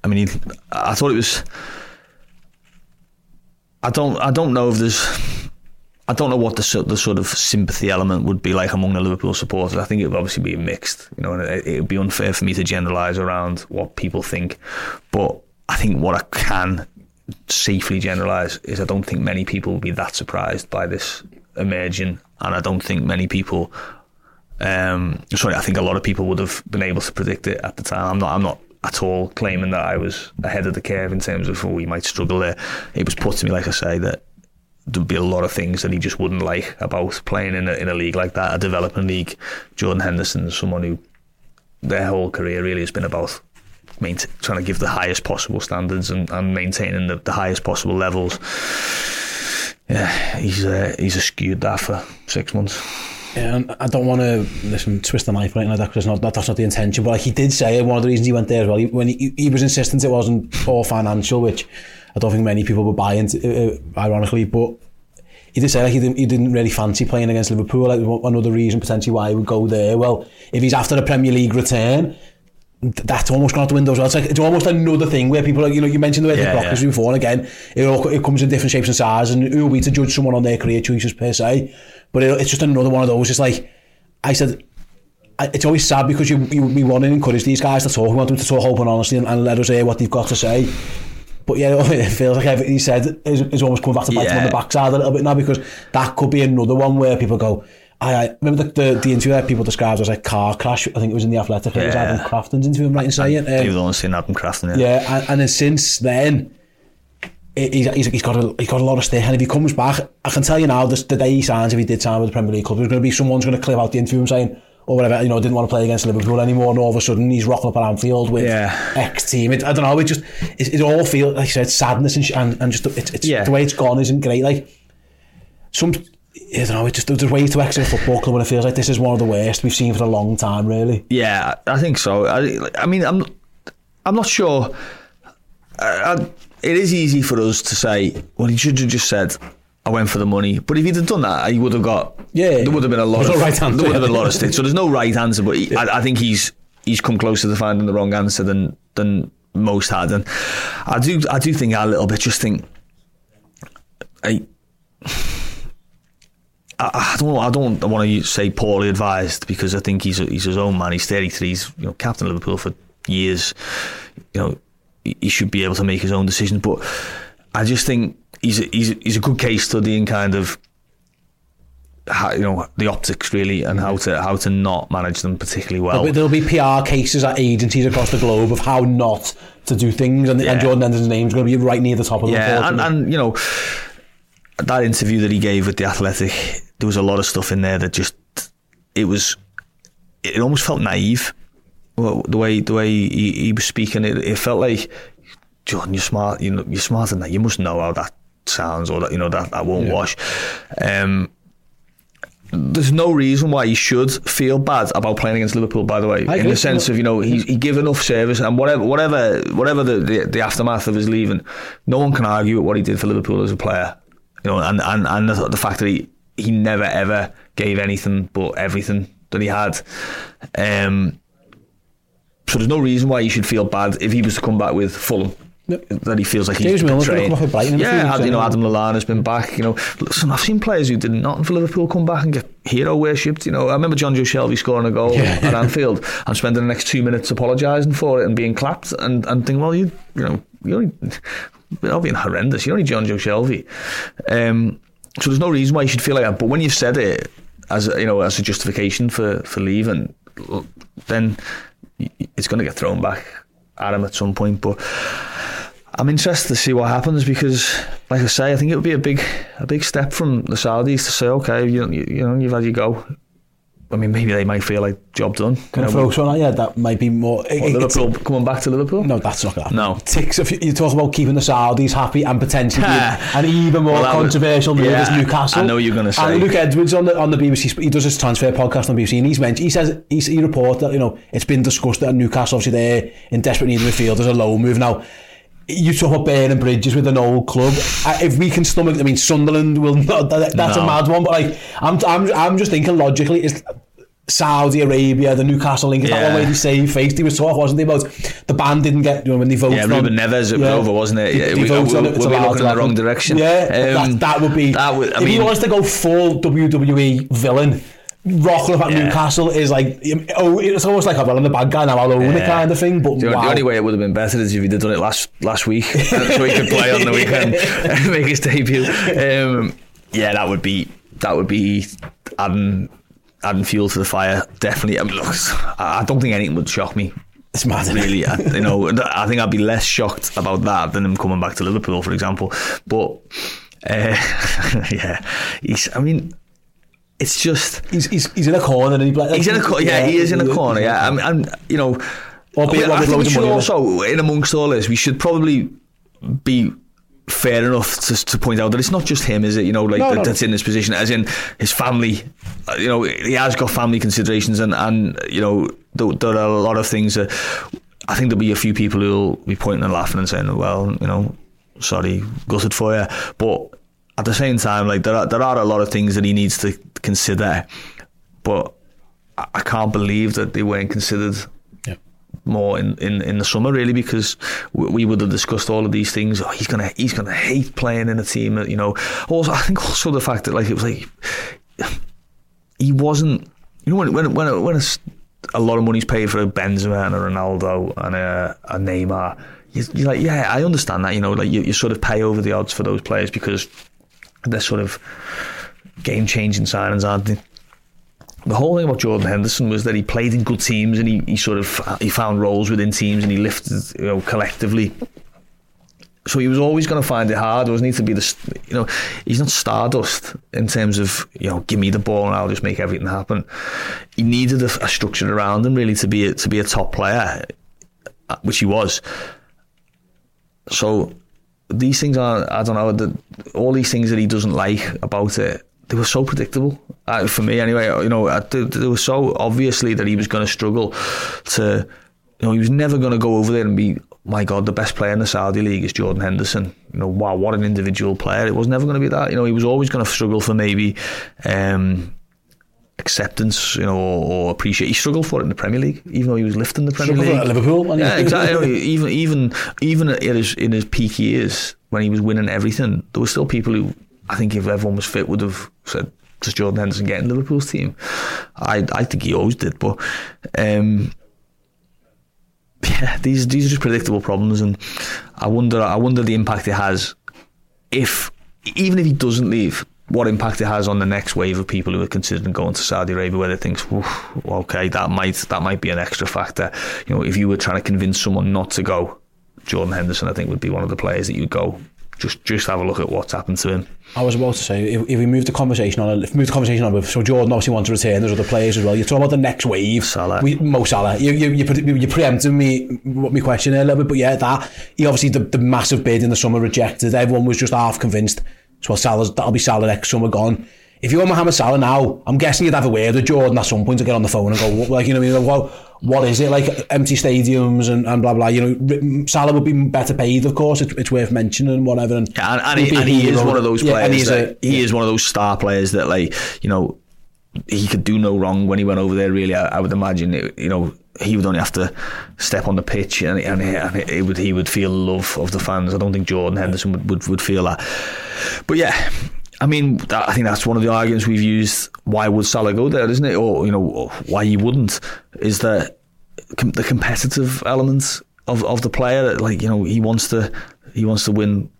I mean, I thought it was. I don't I don't know if there's I don't know what the the sort of sympathy element would be like among the Liverpool supporters. I think it would obviously be mixed, you know, and it, it would be unfair for me to generalise around what people think. But I think what I can safely generalise is I don't think many people will be that surprised by this emerging, and I don't think many people. Um, sorry, I think a lot of people would have been able to predict it at the time. I'm not. I'm not at all claiming that I was ahead of the curve in terms of oh, we might struggle there. It was put to me, like I say, that there'd be a lot of things that he just wouldn't like about playing in a, in a league like that, a development league. Jordan Henderson someone who their whole career really has been about trying to give the highest possible standards and, and maintaining the, the highest possible levels. Yeah, he's uh, he's skewed that for six months. Yeah, and I don't want to listen twist the knife like that because not, that's not the intention. But like he did say, one of the reasons he went there as well, he, when he, he was insistent it wasn't all financial, which I don't think many people would buy into, uh, ironically, but he did say like he didn't, he didn't really fancy playing against Liverpool. Like another reason potentially why he would go there. Well, if he's after a Premier League return, that's almost gone out the window as well. It's like it's almost another thing where people, like, you know, you mentioned the way yeah, the blockers yeah. before, and again, it all it comes in different shapes and sizes, and who are we to judge someone on their career choices per se? But it, it's just another one of those. It's like I said, it's always sad because you, you we want to encourage these guys to talk. We want them to talk open honestly and, and let us hear what they've got to say. But yeah, oh, it feels like everything he said is, is almost coming back to bite yeah. on the backside a little bit now because that could be another one where people go, I, I remember the, the, the interview that people described as a car crash. I think it was in the Athletic. Yeah. It was Adam Crafton's interview, I'm right in saying. Um, he only seen Adam Crafton, yeah. Yeah, and, and then since then, he's, he's, he's, got a, he's got a lot of stick and if he comes back I can tell you now this, the day he signs if he did sign with the Premier League club there's going to be someone's going to clip out the interview and saying or whatever, you know, I didn't want to play against Liverpool anymore, and all of a sudden he's rocking up at Anfield with yeah. X team. It, I don't know, it just, it, it all feels, like I said, sadness and, and, and just, it's, it's yeah. the way it's gone isn't great. Like, some, I don't know, it just, there's ways to exit a football club when it feels like this is one of the worst we've seen for a long time, really. Yeah, I think so. I, I mean, I'm, I'm not sure uh, it is easy for us to say, well, he should have just said, I went for the money. But if he'd have done that, he would have got. Yeah, there would have been a lot. There's of no right answer, There would have been a lot of sticks. So there's no right answer. But he, I, I think he's he's come closer to finding the wrong answer than than most had. And I do I do think a little bit. Just think, I. I I don't. I don't want to say poorly advised because I think he's he's his own man. He's 33. He's you know captain of Liverpool for years. You know he should be able to make his own decisions. But I just think he's a, he's a, he's a good case study in kind of how, you know the optics really and how to how to not manage them particularly well. There'll be, there'll be PR cases at agencies across the globe of how not to do things, and, and Yeah. Jordan Henderson's name's going to be right near the top of them. Yeah, and, and you know that interview that he gave with the Athletic, there was a lot of stuff in there that just it was it almost felt naive. Well, the way the way he, he was speaking, it, it felt like Jordan, you're smart. You know, you're smarter than that. You must know how that sounds, or that you know that that won't wash. Um, there's no reason why he should feel bad about playing against Liverpool. By the way, I in the sense of you know he he give enough service and whatever whatever whatever the, the the aftermath of his leaving, no one can argue with what he did for Liverpool as a player. You know, and and and the, the fact that he he never ever gave anything but everything that he had. Um, so there's no reason why he should feel bad if he was to come back with Fulham. That he feels like James he's Milner's betrayed. Brighton in a few Yeah, weeks, Ad- you know. Adam Lallana's been back. You know, listen, I've seen players who did nothing for Liverpool come back and get hero worshipped. You know, I remember Jonjo Shelvey scoring a goal at Anfield and spending the next two minutes apologising for it and being clapped and and thinking, well, you you know, you're only, being horrendous. You're only Jonjo Shelvey. Um, so there's no reason why you should feel like that. But when you've said it as a, you know as a justification for for leaving, then it's going to get thrown back at him at some point. But I'm interested to see what happens because, like I say, I think it would be a big a big step from the Saudis to say, okay, you, you, you know, you've had your go. I mean, maybe they might feel like job done. Can I You know, throw something at you? That might be more. it- it's- Liverpool coming back to Liverpool? No, that's not going to happen. No. Ticks, if you, you talk about keeping the Saudis happy and potentially an even more Well, that would- controversial move yeah, is Newcastle. I know you're gonna say. And Luke Edwards on the on the BBC, he does his transfer podcast on BBC, and he's mentioned, he says he's, he report that you know it's been discussed that Newcastle obviously they're in desperate need of midfield. There's a low move now. You talk about burning bridges with an old club. If we can stomach, I mean, Sunderland will not. That, that's a mad one. But like, I'm, I'm, I'm just thinking logically, is Saudi Arabia, the Newcastle link, is that Yeah. one way they save face? He was talk, wasn't he, about the band didn't get, you know, when they voted Yeah, on- Ruben Neves at Rover, wasn't it? Yeah, we- voted on we- it, it's we'll be looking in the wrong direction. Yeah, Um, that, that would be. that would- I if he wants to go full WWE villain, rocking up at Yeah. Newcastle is like, oh, it's almost like, oh, well, I'm the bad guy now, I'll own it kind of thing. But The, wow. the only way it would have been better is if he'd have done it last last week, so he could play on the weekend and make his debut. Um, yeah, that would be that would be adding adding fuel to the fire. Definitely. I mean, look, I don't think anything would shock me. It's mad. Really, I, you know, I think I'd be less shocked about that than him coming back to Liverpool, for example. But uh, yeah, he's. I mean, it's just He's, he's, he's in a corner and he like, He's in a corner. Yeah, he is in a corner. Yeah, I'm, I'm you know, Albeit I, think we should also, in amongst all this, we should probably be fair enough to, to point out that it's not just him, is it? You know, like No, that, no. that's in this position, as in his family. uh, You know, he has got family considerations, and and you know, there, there are a lot of things that I think there'll be a few people who'll be pointing and laughing and saying, "Well, you know, sorry, gutted for you," but at the same time, like there are there are a lot of things that he needs to consider, but I, I can't believe that they weren't considered more in, in, in the summer really because we, we would have discussed all of these things. Oh, he's gonna he's gonna hate playing in a team that, you know. Also I think also the fact that like it was like he wasn't you know when when when, when it's a lot of money's paid for a Benzema and a Ronaldo and a, a Neymar you- you're like yeah I understand that you know like you, you sort of pay over the odds for those players because they're sort of game changing signings aren't they the whole thing about Jordan Henderson was that he played in good teams and he, he sort of he found roles within teams and he lifted you know collectively. So he was always going to find it hard, wasn't he? To be the you know he's not stardust in terms of you know give me the ball and I'll just make everything happen. He needed a, a structure around him really to be a, to be a top player, uh, which he was. So these things are I don't know the, all these things that he doesn't like about it they were so predictable uh, for me anyway you know uh, they, they were so obviously that he was going to struggle to you know he was never going to go over there and be my God, the best player in the Saudi league is Jordan Henderson. You know, wow, what an individual player. It was never going to be that. You know, he was always going to struggle for maybe um, acceptance, you know, or, appreciate. He struggled for it in the Premier League, even though he was lifting the Premier Struggled League. at Liverpool, yeah, exactly. even even even in his in his peak years when he was winning everything, there were still people who I think if everyone was fit would have said, "Does Jordan Henderson get in Liverpool's team?" I I think he always did, but. Um, yeah, these these are just predictable problems, and I wonder I wonder the impact it has if even if he doesn't leave, what impact it has on the next wave of people who are considering going to Saudi Arabia, where they think, okay, that might that might be an extra factor. You know, if you were trying to convince someone not to go, Jordan Henderson, I think, would be one of the players that you'd go. Just just have a look at what's happened to him. I was about to say, if, if we move the conversation on, if we move the conversation on with, so Jordan obviously wants to return, there's other players as well. You're talking about the next wave. Salah. We, Mo Salah. You, you, you, you preempted me, what my question a little bit, but yeah, that, he obviously, the, the massive bid in the summer rejected. Everyone was just half convinced. So well, Salah's, that'll be Salah next summer gone. If you were Mohamed Salah now, I'm guessing you'd have a word with Jordan at some point to get on the phone and go, what, like, you know what I mean? Like, what, what is it? Like empty stadiums and, and blah, blah. You know, Salah would be better paid, of course. It's, it's worth mentioning, whatever. And, Yeah, and, and, he, and he is one of those Yeah, players. and he's that, a, he is one of those star players that, like, you know, he could do no wrong when he went over there. Really, I, I would imagine, it, you know, he would only have to step on the pitch, and, and, and would he would feel love of the fans. I don't think Jordan Henderson would, would, would feel that. But yeah. I mean, that, I think that's one of the arguments we've used. Why would Salah go there, isn't it? Or you know, why he wouldn't? Is that com- the competitive element of, of the player? That like you know, he wants to he wants to win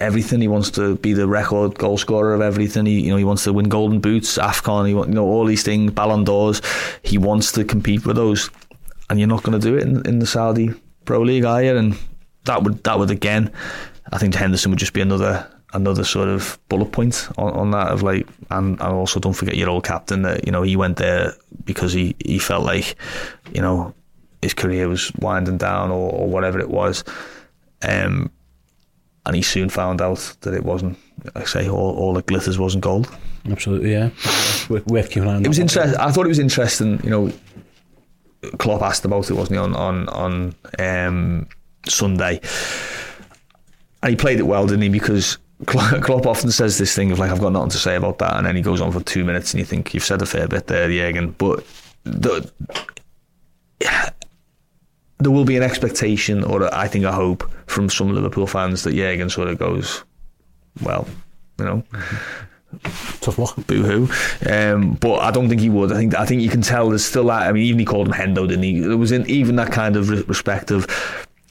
everything. He wants to be the record goal scorer of everything. He, you know, he wants to win golden boots, Afcon. He you know, all these things, Ballon d'Ors. He wants to compete with those, and you're not going to do it in, in the Saudi Pro League, are you? And that would that would again, I think Henderson would just be another another sort of bullet point on, on that of like, and, and also don't forget your old captain that you know he went there because he he felt like, you know, his career was winding down or, or whatever it was. Um, and he soon found out that it wasn't. Like I say all, all that glitters wasn't gold. Absolutely, yeah. Worth, worth keeping on It was interesting. I thought it was interesting. You know, Klopp asked about it, wasn't he, on on on um, Sunday, and he played it well, didn't he? Because Klo- Klopp often says this thing of like, "I've got nothing to say about that," and then he goes on for two minutes, and you think you've said a fair bit there, Jürgen. But the, there will be an expectation, or I think a hope from some Liverpool fans that Jürgen sort of goes, well, you know, Tough luck. boo hoo. Um, but I don't think he would. I think I think you can tell there's still that. I mean, even he called him Hendo, didn't he? There was in, even that kind of re- respect of.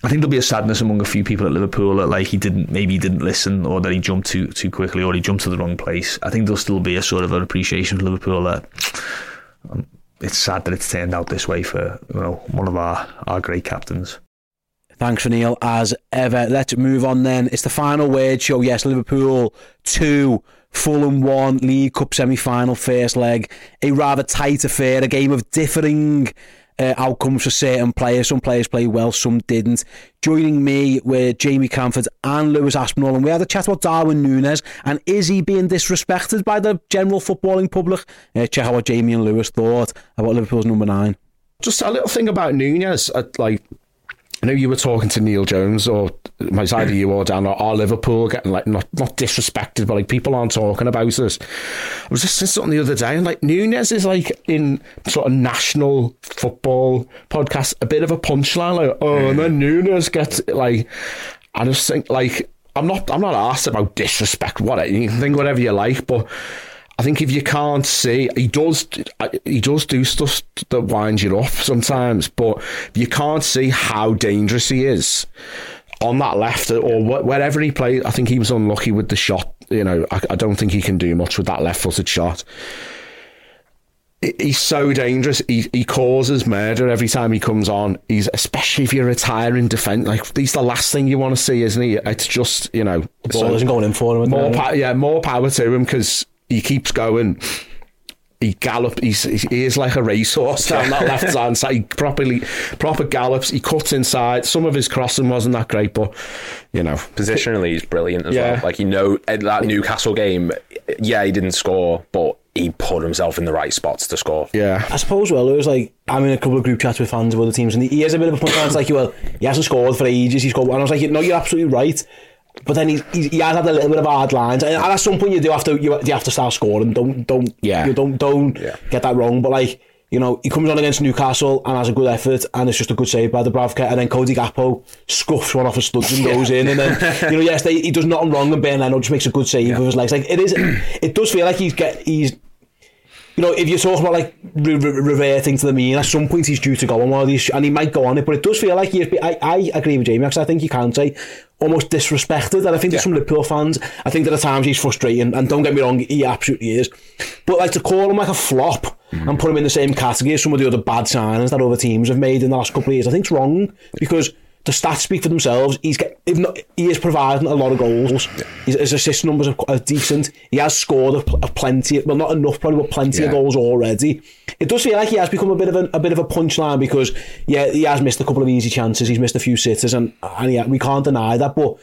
I think there'll be a sadness among a few people at Liverpool that like he didn't maybe he didn't listen or that he jumped too too quickly or he jumped to the wrong place. I think there'll still be a sort of an appreciation for Liverpool that um, it's sad that it's turned out this way for you know one of our our great captains. Thanks Neil, as ever. Let's move on then. It's the final word show. Yes, Liverpool 2, Fulham 1, League Cup semi final, first leg. A rather tight affair, a game of differing uh, outcomes for certain players. Some players played well, some didn't. Joining me were Jamie Camford and Lewis Aspinall, and we had a chat about Darwin Nunez and is he being disrespected by the general footballing public? Uh, check out what Jamie and Lewis thought about Liverpool's number nine. Just a little thing about Nunez. uh, Like, I know you were talking to Neil Jones, or it was either you or Dan, or, or Liverpool getting like not not disrespected, but like people aren't talking about us. I was just saying something the other day, and like Nunez is like in sort of national football podcast, a bit of a punchline, like oh, and then Nunez gets like. I just think like I'm not I'm not asked about disrespect. What you can think whatever you like, but. I think if you can't see, he does. He does do stuff that winds you up sometimes. But you can't see how dangerous he is on that left or wh- wherever he played, I think he was unlucky with the shot. You know, I, I don't think he can do much with that left-footed shot. He's so dangerous. He he causes murder every time he comes on. He's especially if you're retiring defence. Like he's the last thing you want to see, isn't he? It's just you know The ball isn't going in for him. more power, yeah, more power to him because he keeps going. He gallops. He's he is like a racehorse down that left hand side. He properly proper gallops. He cuts inside. Some of his crossing wasn't that great, but you know, Positionally, he's brilliant as Yeah. well. Like you know, that Newcastle game, yeah, he didn't score, but he put himself in the right spots to score. Yeah. I suppose, well, it was like, I'm in a couple of group chats with fans of other teams, and he has a bit of a point it's like, well, he hasn't scored for ages, he's scored, and I was like, no, you're absolutely right. But then he, he, he has had a little bit of hard lines, and at some point you do have to you, you have to start scoring. Don't don't Yeah. you don't don't Yeah. get that wrong. But like you know, he comes on against Newcastle and has a good effort, and it's just a good save by Dubravka, and then Cody Gakpo scuffs one off his studs and goes in, and then you know, yes, they, he does nothing wrong, and Bernd Leno just makes a good save with his legs. Like it is, it does feel like he's get he's you know, if you're talking about like re- re- reverting to the mean, at some point he's due to go on one of these, and he might go on it, but it does feel like he's. I, I agree with Jamie because I think you can say almost disrespected, and I think there's some Liverpool fans. I think that at times he's frustrating, and don't get me wrong, he absolutely is. But like to call him like a flop and put him in the same category as some of the other bad signings that other teams have made in the last couple of years, I think it's wrong because. The stats speak for themselves. He's get, if not, he is providing a lot of goals. His, his assist numbers are, are decent. He has scored a, a plenty, well, not enough probably, but plenty of goals already. It does feel like he has become a bit of a, a bit of a punchline because yeah, he has missed a couple of easy chances. He's missed a few sitters, and and yeah, we can't deny that. But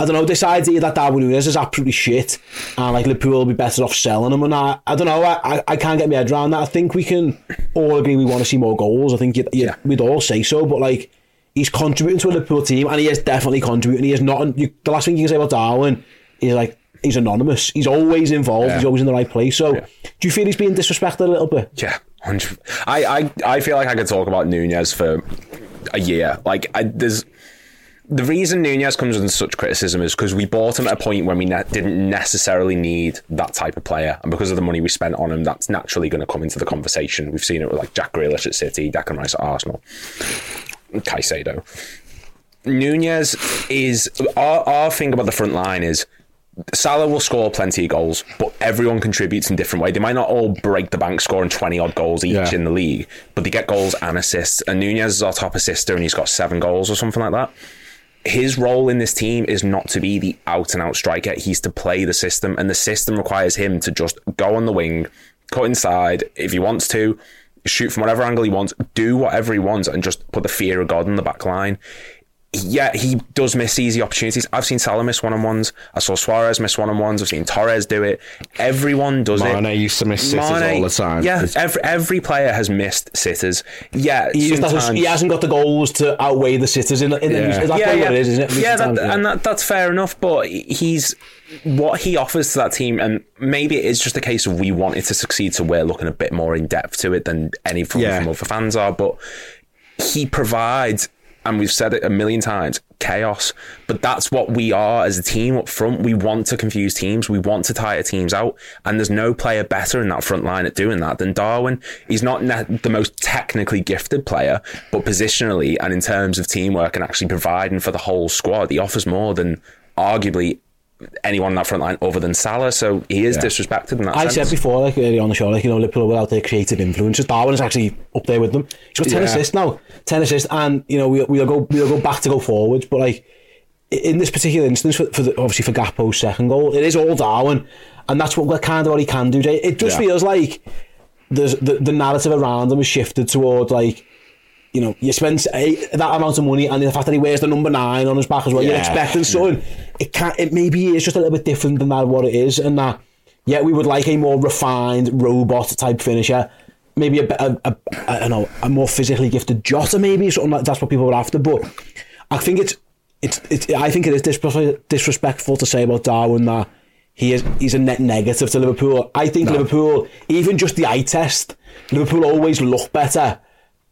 I don't know. This idea that Darwin Nunez is absolutely shit, and like Liverpool will be better off selling him, and I, I don't know. I, I, I can't get my head around that. I think we can all agree we want to see more goals. I think you, you, Yeah. we'd all say so, but like. He's contributing to a Liverpool team, and he is definitely contributing. He is not. You, the last thing you can say about Darwin is like he's anonymous. He's always involved. Yeah. He's always in the right place. So, do you feel he's being disrespected a little bit? Yeah, I, I, I feel like I could talk about Nunez for a year. Like, I, there's the reason Nunez comes under such criticism is because we bought him at a point when we ne- didn't necessarily need that type of player, and because of the money we spent on him, that's naturally going to come into the conversation. We've seen it with like Jack Grealish at City, Declan Rice at Arsenal, Caicedo. Nunez is our, our thing about the front line is Salah will score plenty of goals, but everyone contributes in different way. They might not all break the bank scoring 20 odd goals each Yeah. in the league, but they get goals and assists. And Nunez is our top assister and he's got seven goals or something like that. His role in this team is not to be the out and out striker. He's to play the system, and the system requires him to just go on the wing, cut inside if he wants to, shoot from whatever angle he wants, do whatever he wants, and just put the fear of God in the back line yeah, he does miss easy opportunities. I've seen Salah miss one on ones. I saw Suarez miss one on ones. I've seen Torres do it. Everyone does it. Mane used to miss sitters all the time. Yeah, It's- every, every player has missed sitters. Yeah, He, sometimes- hasn't, he hasn't got the goals to outweigh the sitters. In, in, Yeah. Is that yeah, what it is, isn't it? Yeah, that, and that, that's fair enough. But he's what he offers to that team, and maybe it is just a case of we want it to succeed, so we're looking a bit more in depth to it than any from, Yeah. from other fans are. But he provides, and we've said it a million times, chaos. But that's what we are as a team up front. We want to confuse teams. We want to tire teams out. And there's no player better in that front line at doing that than Darwin. He's not ne- the most technically gifted player, but positionally and in terms of teamwork and actually providing for the whole squad, he offers more than arguably anyone on that front line other than Salah. So he is disrespected in that I sense. said before, like earlier on the show, like you know, Liverpool without their creative influences, Darwin is actually up there with them. He's got ten Yeah. assists now, ten assists, and you know we we'll go we'll go back to go forwards, but like in this particular instance, for, for the, obviously for Gakpo's second goal, it is all Darwin, and that's what we kind of what he can do. It just Yeah. feels like there's the, the narrative around him is shifted towards, like. You know, you spend eh, that amount of money, and the fact that he wears the number nine on his back as well, you're Yeah. expecting something. It can It maybe is just a little bit different than that. What it is, and that yeah, we would like a more refined robot type finisher. Maybe a, a, a, a I don't know a more physically gifted Jota, maybe something like that's what people were after. But I think it's it's, it's I think it is disrespectful to say about Darwin that he is he's a net negative to Liverpool. I think Liverpool, even just the eye test, Liverpool always look better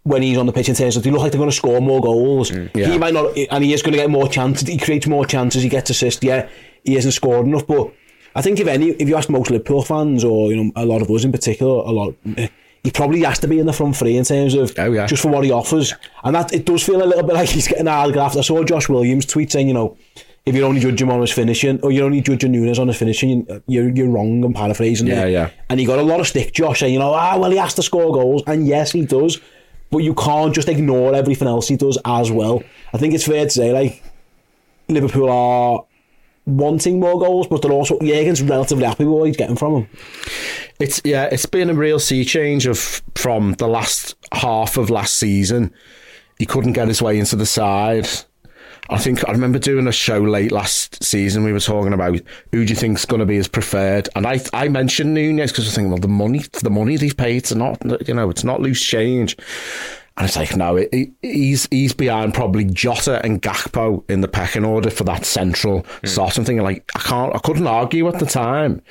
when he's on the pitch in terms of they look like they're going to score more goals. He might not, and he is going to get more chances. He creates more chances. He gets assists. Yeah, he hasn't scored enough, but I think if any, if you ask most Liverpool fans or you know a lot of us in particular, a lot. eh, He probably has to be in the front three in terms of Oh, yeah. just for what he offers, and that it does feel a little bit like he's getting graft. I saw Josh Williams tweet saying, you know, if you only judge him on his finishing, or you're only judging Nunez on his finishing, you're you're wrong. I'm paraphrasing. Yeah, it. yeah. And he got a lot of stick, Josh, saying, you know, ah, well, he has to score goals, and yes, he does, but you can't just ignore everything else he does as well. I think it's fair to say, like, Liverpool are wanting more goals, but they're also Jurgen's relatively happy with what he's getting from him. It's yeah, it's been a real sea change of from the last half of last season. He couldn't get his way into the side. I think I remember doing a show late last season. We were talking about who do you think's going to be his preferred, and I I mentioned Nunez because I was thinking, well, the money, the money they've paid, it's not you know, it's not loose change. And it's like, no, it, he's he's behind probably Jota and Gakpo in the pecking order for that central mm. slot. I'm thinking, like, I can't, I couldn't argue at the time,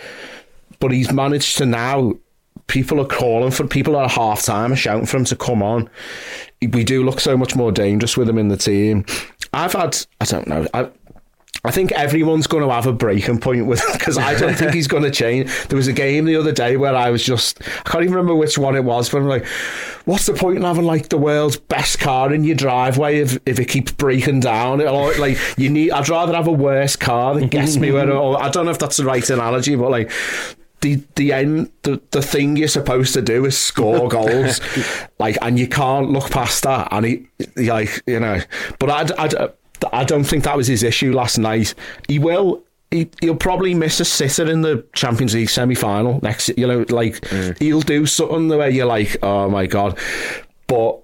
but he's managed to now. People are calling for people at half time are shouting for him to come on. We do look so much more dangerous with him in the team. I've had, I don't know, I, I think everyone's going to have a breaking point with him because I don't think he's going to change. There was a game the other day where I was just, I can't even remember which one it was, but I'm like, what's the point in having like the world's best car in your driveway if, if it keeps breaking down? Or like, you need, I'd rather have a worse car that gets me where, or, I don't know if that's the right analogy, but like, the the end the, the thing you're supposed to do is score goals like and you can't look past that and he like you know but I'd, I'd I don't think that was his issue last night. He will. He, he'll probably miss a sitter in the Champions League semi final next. You know, like mm. he'll do something the way you're like, oh my god. But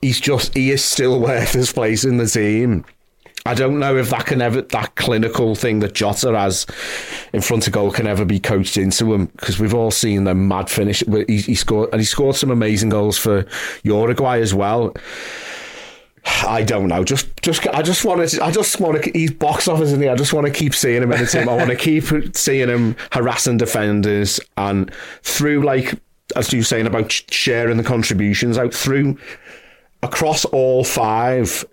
he's just he is still worth his place in the team. I don't know if that can ever that clinical thing that Jota has in front of goal can ever be coached into him because we've all seen the mad finish. He, he scored and he scored some amazing goals for Uruguay as well. I don't know. Just, just, I just want to. I just want to. He's box office, isn't he? I just want to keep seeing him in the team. I want to keep seeing him harassing defenders and through like as you were saying about sharing the contributions out through across all five.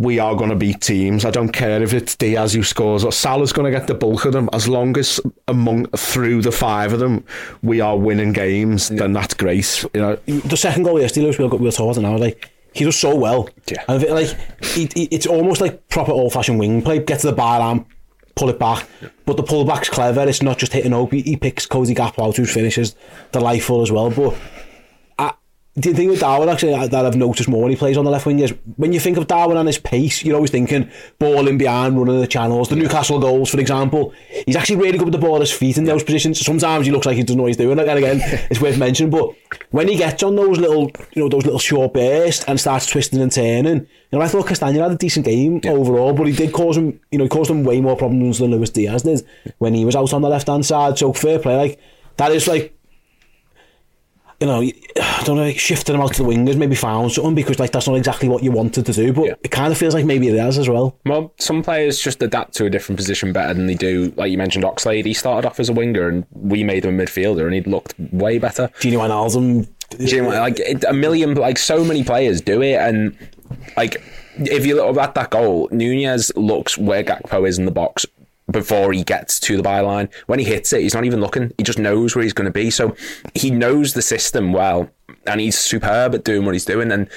We are going to beat teams. I don't care if it's Diaz who scores or Salah's going to get the bulk of them. As long as among through the five of them, we are winning games, yeah. then that's great. You know, the second goal yesterday, we'll, we'll talk about now. Like he does so well. Yeah. And like he, he, it's almost like proper old fashioned wing play. Get to the byline, pull it back. Yeah. But the pullback's clever. It's not just hitting up. He, he picks Cody Gap out who finishes delightful as well. But the thing with Darwin actually that I've noticed more when he plays on the left wing is when you think of Darwin and his pace, you're always thinking ball in behind, running the channels. The Newcastle goals, for example, he's actually really good with the ball at his feet in those positions. Sometimes he looks like he doesn't know what he's doing. And again, it's worth mentioning. But when he gets on those little, you know, those little short bursts and starts twisting and turning, you know, I thought Castagne had a decent game yeah. overall, but he did cause him, you know, he caused him way more problems than Luis Diaz did when he was out on the left hand side. So fair play, like that is like you know, I don't know, shifting them out to the wingers, maybe found something because like that's not exactly what you wanted to do, but yeah. it kind of feels like maybe it is as well. Well, some players just adapt to a different position better than they do. Like you mentioned, Oxlade, he started off as a winger and we made him a midfielder and he looked way better. Gini Wijnaldum. Gini, like a million, like so many players do it and like if you look at that goal, Nunez looks where Gakpo is in the box before he gets to the byline. When he hits it, he's not even looking. He just knows where he's going to be. So he knows the system well, and he's superb at doing what he's doing. And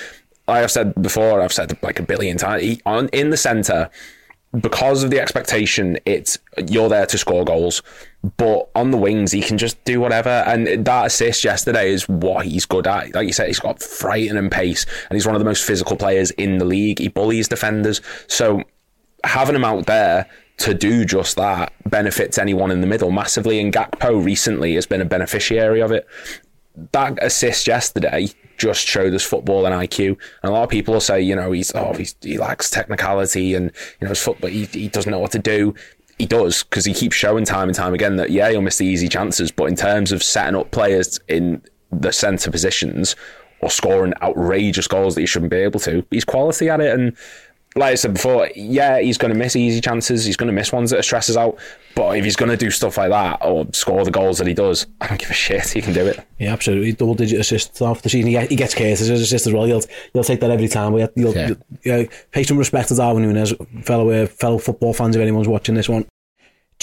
like I've said before, I've said like a billion times, he, on in the centre, because of the expectation, it's you're there to score goals. But on the wings, he can just do whatever. And that assist yesterday is what he's good at. Like you said, he's got frightening pace, and he's one of the most physical players in the league. He bullies defenders. So having him out there to do just that benefits anyone in the middle massively. And Gakpo recently has been a beneficiary of it. That assist yesterday just showed us football and IQ. And a lot of people will say, you know, he's oh he's, he lacks technicality and you know his football he, he doesn't know what to do. He does because he keeps showing time and time again that yeah he'll miss the easy chances, but in terms of setting up players in the centre positions or scoring outrageous goals that he shouldn't be able to, he's quality at it and like I said before, yeah, he's going to miss easy chances. He's going to miss ones that are stresses out. But if he's going to do stuff like that or score the goals that he does, I don't give a shit. He can do it. Yeah, absolutely. Double digit assists off the season. He, gets cases as assists as well. He'll, he'll take that every time. You'll, yeah. you'll, you pay some respect to Darwin Nunez, fellow, uh, fellow football fans, if anyone's watching this one.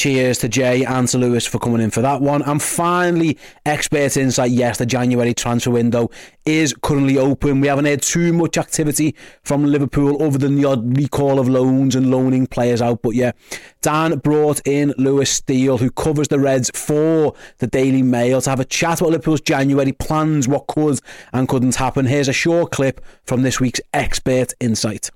Cheers to Jay and to Lewis for coming in for that one. And finally, expert insight. Yes, the January transfer window is currently open. We haven't had too much activity from Liverpool other than the odd recall of loans and loaning players out. But yeah, Dan brought in Lewis Steele, who covers the Reds for the Daily Mail, to have a chat about Liverpool's January plans, what could and couldn't happen. Here's a short clip from this week's expert insight.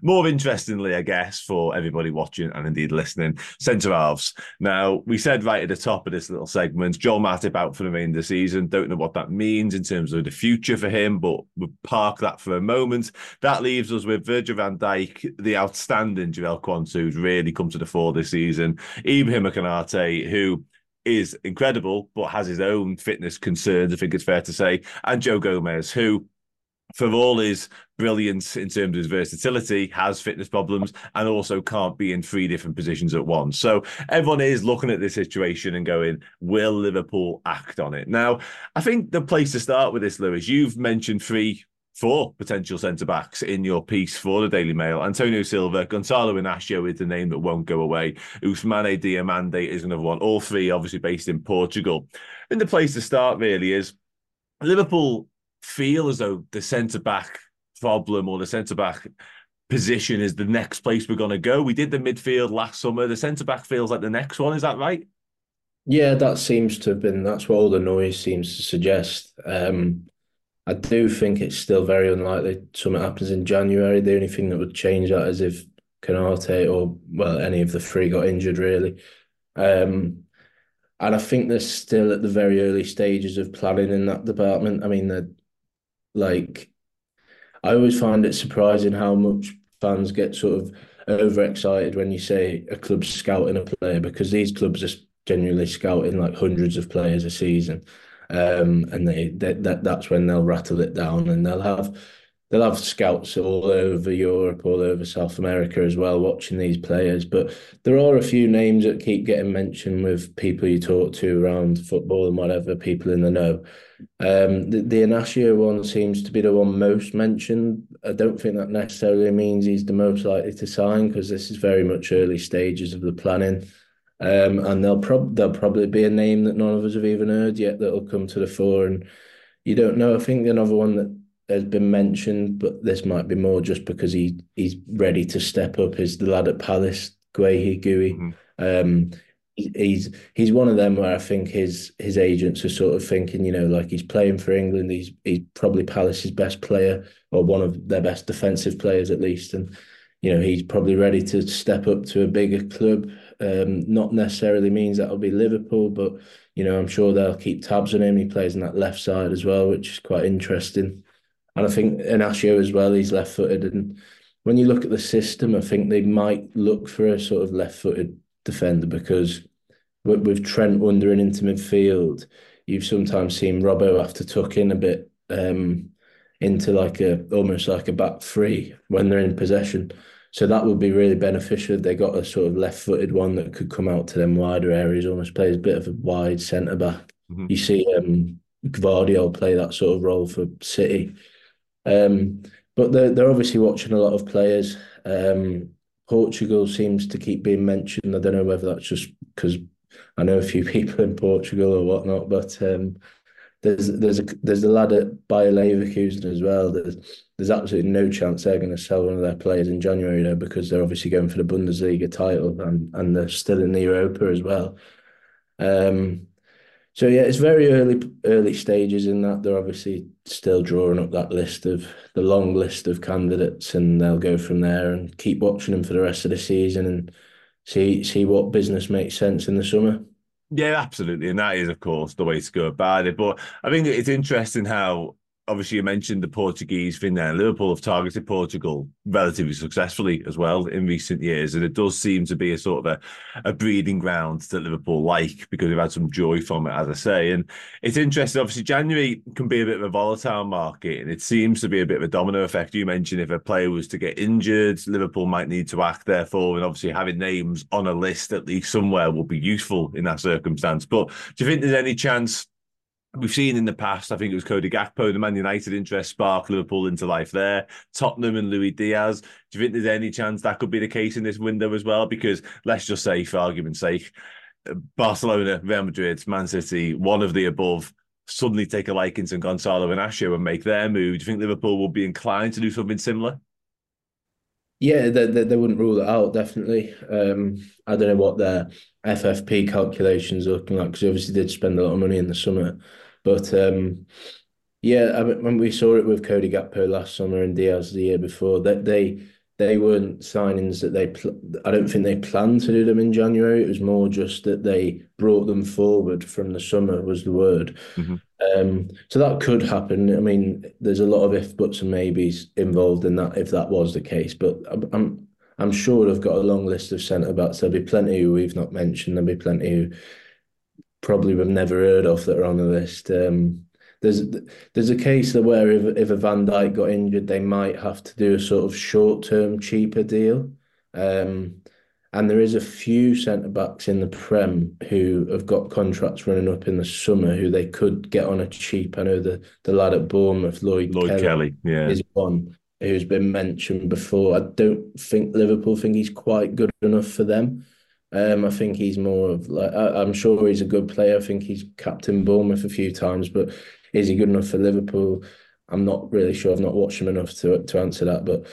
More interestingly, I guess, for everybody watching and indeed listening, centre halves. Now, we said right at the top of this little segment, Joel Matip out for the remainder of the season. Don't know what that means in terms of the future for him, but we'll park that for a moment. That leaves us with Virgil van Dijk, the outstanding Jarell Quansah, who's really come to the fore this season. Ibrahim Konate, who is incredible, but has his own fitness concerns, I think it's fair to say, and Joe Gomez, who for all his brilliance in terms of his versatility, has fitness problems and also can't be in three different positions at once. So everyone is looking at this situation and going, will Liverpool act on it? Now, I think the place to start with this, Lewis, you've mentioned three four potential centre backs in your piece for the Daily Mail. Antonio Silva, Gonzalo Inacio is the name that won't go away. Ousmane Diomande is another one. All three obviously based in Portugal. And the place to start really is Liverpool feel as though the centre back problem or the centre back position is the next place we're going to go. We did the midfield last summer. The centre back feels like the next one. Is that right? Yeah, that seems to have been. That's what all the noise seems to suggest. Um, I do think it's still very unlikely something happens in January. The only thing that would change that is if Konate or well any of the three got injured really. Um, and I think they're still at the very early stages of planning in that department. I mean, they're like I always find it surprising how much fans get sort of overexcited when you say a club's scouting a player because these clubs are genuinely scouting like hundreds of players a season. Um, and they, they that that's when they'll rattle it down and they'll have they'll have scouts all over Europe, all over South America as well, watching these players. But there are a few names that keep getting mentioned with people you talk to around football and whatever, people in the know. Um, the, the Inacio one seems to be the one most mentioned. I don't think that necessarily means he's the most likely to sign because this is very much early stages of the planning. Um, and there'll, prob- there'll probably be a name that none of us have even heard yet that'll come to the fore. And you don't know. I think another one that has been mentioned, but this might be more just because he he's ready to step up. Is the lad at Palace, Guehi Gui. Mm-hmm. Um, he's he's one of them where I think his his agents are sort of thinking, you know, like he's playing for England. He's he's probably Palace's best player or one of their best defensive players at least, and you know he's probably ready to step up to a bigger club. Um, not necessarily means that'll be Liverpool, but you know I'm sure they'll keep tabs on him. He plays on that left side as well, which is quite interesting. And I think Inacio as well, he's left footed. And when you look at the system, I think they might look for a sort of left footed defender because with, with Trent wandering into midfield, you've sometimes seen Robbo have to tuck in a bit um, into like a almost like a back three when they're in possession. So that would be really beneficial. They got a sort of left-footed one that could come out to them wider areas, almost plays a bit of a wide centre back. Mm-hmm. You see um, Gvardiol play that sort of role for City. Um, but they're, they're obviously watching a lot of players. Um, Portugal seems to keep being mentioned. I don't know whether that's just because I know a few people in Portugal or whatnot, but um, there's there's a there's a lad at Bayer Leverkusen as well. There's there's absolutely no chance they're going to sell one of their players in January though, because they're obviously going for the Bundesliga title and and they're still in the Europa as well. Um, so yeah, it's very early early stages in that. They're obviously still drawing up that list of the long list of candidates, and they'll go from there and keep watching them for the rest of the season and see see what business makes sense in the summer. Yeah, absolutely, and that is, of course, the way to go about it. But I think it's interesting how obviously you mentioned the Portuguese thing there. Liverpool have targeted Portugal relatively successfully as well in recent years, and it does seem to be a sort of a, a breeding ground that Liverpool like because we've had some joy from it, as I say. And it's interesting. Obviously, January can be a bit of a volatile market, and it seems to be a bit of a domino effect. You mentioned if a player was to get injured, Liverpool might need to act therefore, and obviously having names on a list at least somewhere will be useful in that circumstance. But do you think there's any chance? We've seen in the past, I think it was Cody Gakpo, the Man United interest spark Liverpool into life there. Tottenham and Luis Diaz. Do you think there's any chance that could be the case in this window as well? Because let's just say, for argument's sake, Barcelona, Real Madrid, Man City, one of the above, suddenly take a liking to Gonzalo and Inacio and make their move. Do you think Liverpool will be inclined to do something similar? Yeah, they, they, they wouldn't rule it out, definitely. Um, I don't know what their FFP calculations are looking like because obviously they did spend a lot of money in the summer. But um, yeah, I mean, when we saw it with Cody Gakpo last summer and Diaz the year before, that they they weren't signings that they. Pl- I don't think they planned to do them in January. It was more just that they brought them forward from the summer. Was the word. Mm-hmm. Um, so that could happen. I mean, there's a lot of if buts and maybes involved in that if that was the case. But I'm I'm, I'm sure they've got a long list of centre backs. There'll be plenty who we've not mentioned. There'll be plenty who probably we've never heard of that are on the list. Um, there's there's a case that where if if a Van Dijk got injured, they might have to do a sort of short term cheaper deal. Um, and there is a few centre backs in the Prem who have got contracts running up in the summer who they could get on a cheap. I know the the lad at Bournemouth, Lloyd, Lloyd Kelly, Kelly yeah, is one who's been mentioned before. I don't think Liverpool think he's quite good enough for them. Um, I think he's more of like I, am sure he's a good player. I think he's captain Bournemouth a few times, but is he good enough for Liverpool? I'm not really sure. I've not watched him enough to to answer that, but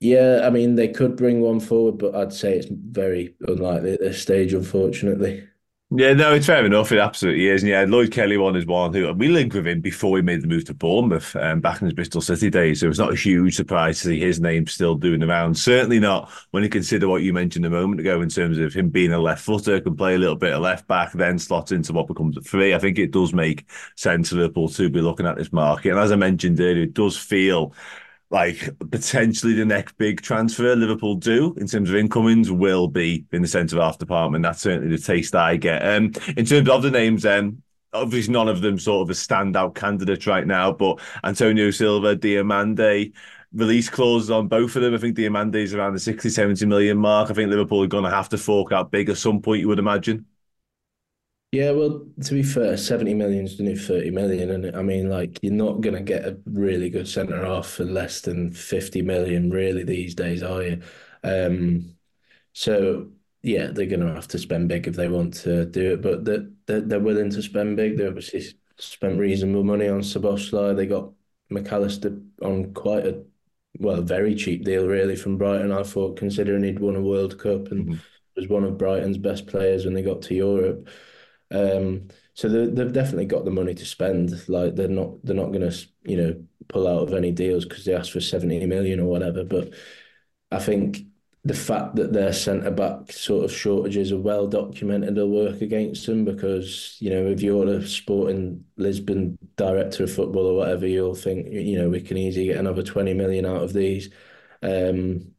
yeah, I mean they could bring one forward, but I'd say it's very unlikely at this stage, unfortunately. Yeah, no, it's fair enough. It absolutely is. And yeah, Lloyd Kelly one is one who we linked with him before he made the move to Bournemouth um, back in his Bristol City days. So it's not a huge surprise to see his name still doing around. Certainly not when you consider what you mentioned a moment ago in terms of him being a left footer, can play a little bit of left back, then slot into what becomes a three. I think it does make sense for Liverpool to be looking at this market. And as I mentioned earlier, it does feel like potentially the next big transfer Liverpool do in terms of incomings will be in the centre half department. That's certainly the taste I get. Um, in terms of the names, um, obviously none of them sort of a standout candidate right now, but Antonio Silva, Diomande, release clauses on both of them. I think Diomande is around the 60, 70 million mark. I think Liverpool are going to have to fork out big at some point, you would imagine. Yeah, well, to be fair, 70 million is the new 30 million. And I mean, like, you're not going to get a really good centre half for less than 50 million, really, these days, are you? Um, so, yeah, they're going to have to spend big if they want to do it. But they're, they're, they're willing to spend big. They obviously spent reasonable money on Szoboszlai. They got McAllister on quite a, well, very cheap deal, really, from Brighton, I thought, considering he'd won a World Cup and mm-hmm. was one of Brighton's best players when they got to Europe. Um, so they've definitely got the money to spend. Like they're not they're not going to you know pull out of any deals because they asked for seventy million or whatever. But I think the fact that their centre back sort of shortages are well documented will work against them because you know if you're a sporting Lisbon director of football or whatever, you'll think you know we can easily get another twenty million out of these. Um,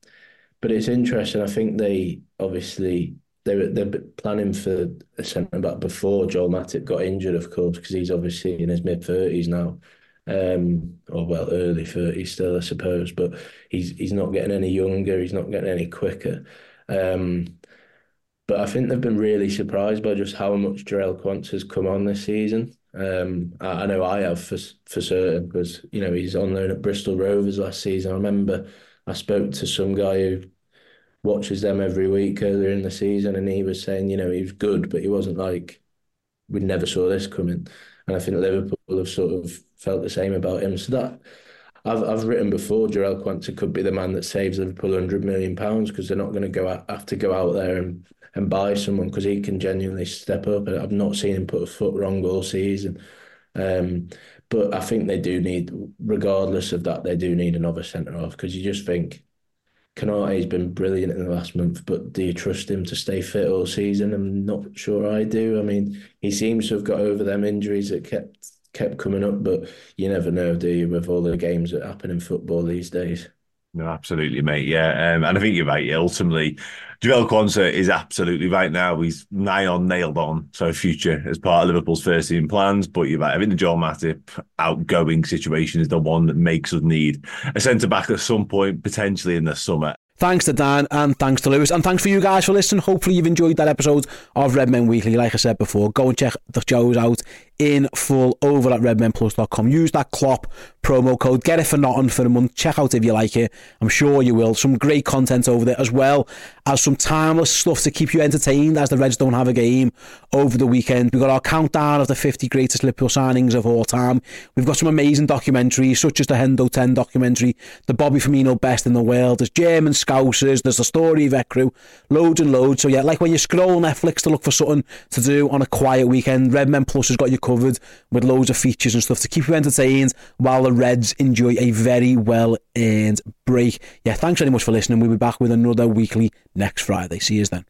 but it's interesting. I think they obviously they were they're planning for a centre back before Joel Matip got injured, of course, because he's obviously in his mid thirties now, um, or well, early thirties still, I suppose. But he's he's not getting any younger. He's not getting any quicker. Um, but I think they've been really surprised by just how much Jarell Quansah has come on this season. Um, I, I, know I have for for certain because you know he's on loan at Bristol Rovers last season. I remember I spoke to some guy who watches them every week earlier in the season, and he was saying, you know, he was good, but he wasn't like we never saw this coming. And I think Liverpool have sort of felt the same about him. So that I've I've written before, Jarell Quansah could be the man that saves Liverpool hundred million pounds because they're not going to go out, have to go out there and and buy someone because he can genuinely step up. And I've not seen him put a foot wrong all season. Um, but I think they do need, regardless of that, they do need another centre half because you just think Konaté's been brilliant in the last month, but do you trust him to stay fit all season? I'm not sure I do. I mean, he seems to have got over them injuries that kept kept coming up, but you never know, do you, with all the games that happen in football these days. No, absolutely, mate. Yeah, um, and I think you're right. Ultimately, Jarell Quansah is absolutely right now. He's nigh on, nailed on. So future as part of Liverpool's first team plans. But you're right. I think the Joel Matip outgoing situation is the one that makes us need a centre back at some point, potentially in the summer. Thanks to Dan and thanks to Lewis. And thanks for you guys for listening. Hopefully, you've enjoyed that episode of Redmen Weekly. Like I said before, go and check the shows out in full over at redmenplus.com. Use that Klopp promo code. Get it for nothing for a month. Check out if you like it. I'm sure you will. Some great content over there as well as some timeless stuff to keep you entertained as the Reds don't have a game over the weekend. We've got our countdown of the 50 greatest Liverpool signings of all time. We've got some amazing documentaries such as the Hendo 10 documentary, the Bobby Firmino Best in the World. There's German Sky Scousers, there's the story vet crew, loads and loads. So yeah, like when you scroll Netflix to look for something to do on a quiet weekend, Redmen Plus has got you covered with loads of features and stuff to keep you entertained while the Reds enjoy a very well earned break. Yeah, thanks very much for listening. We'll be back with another weekly next Friday. See you then.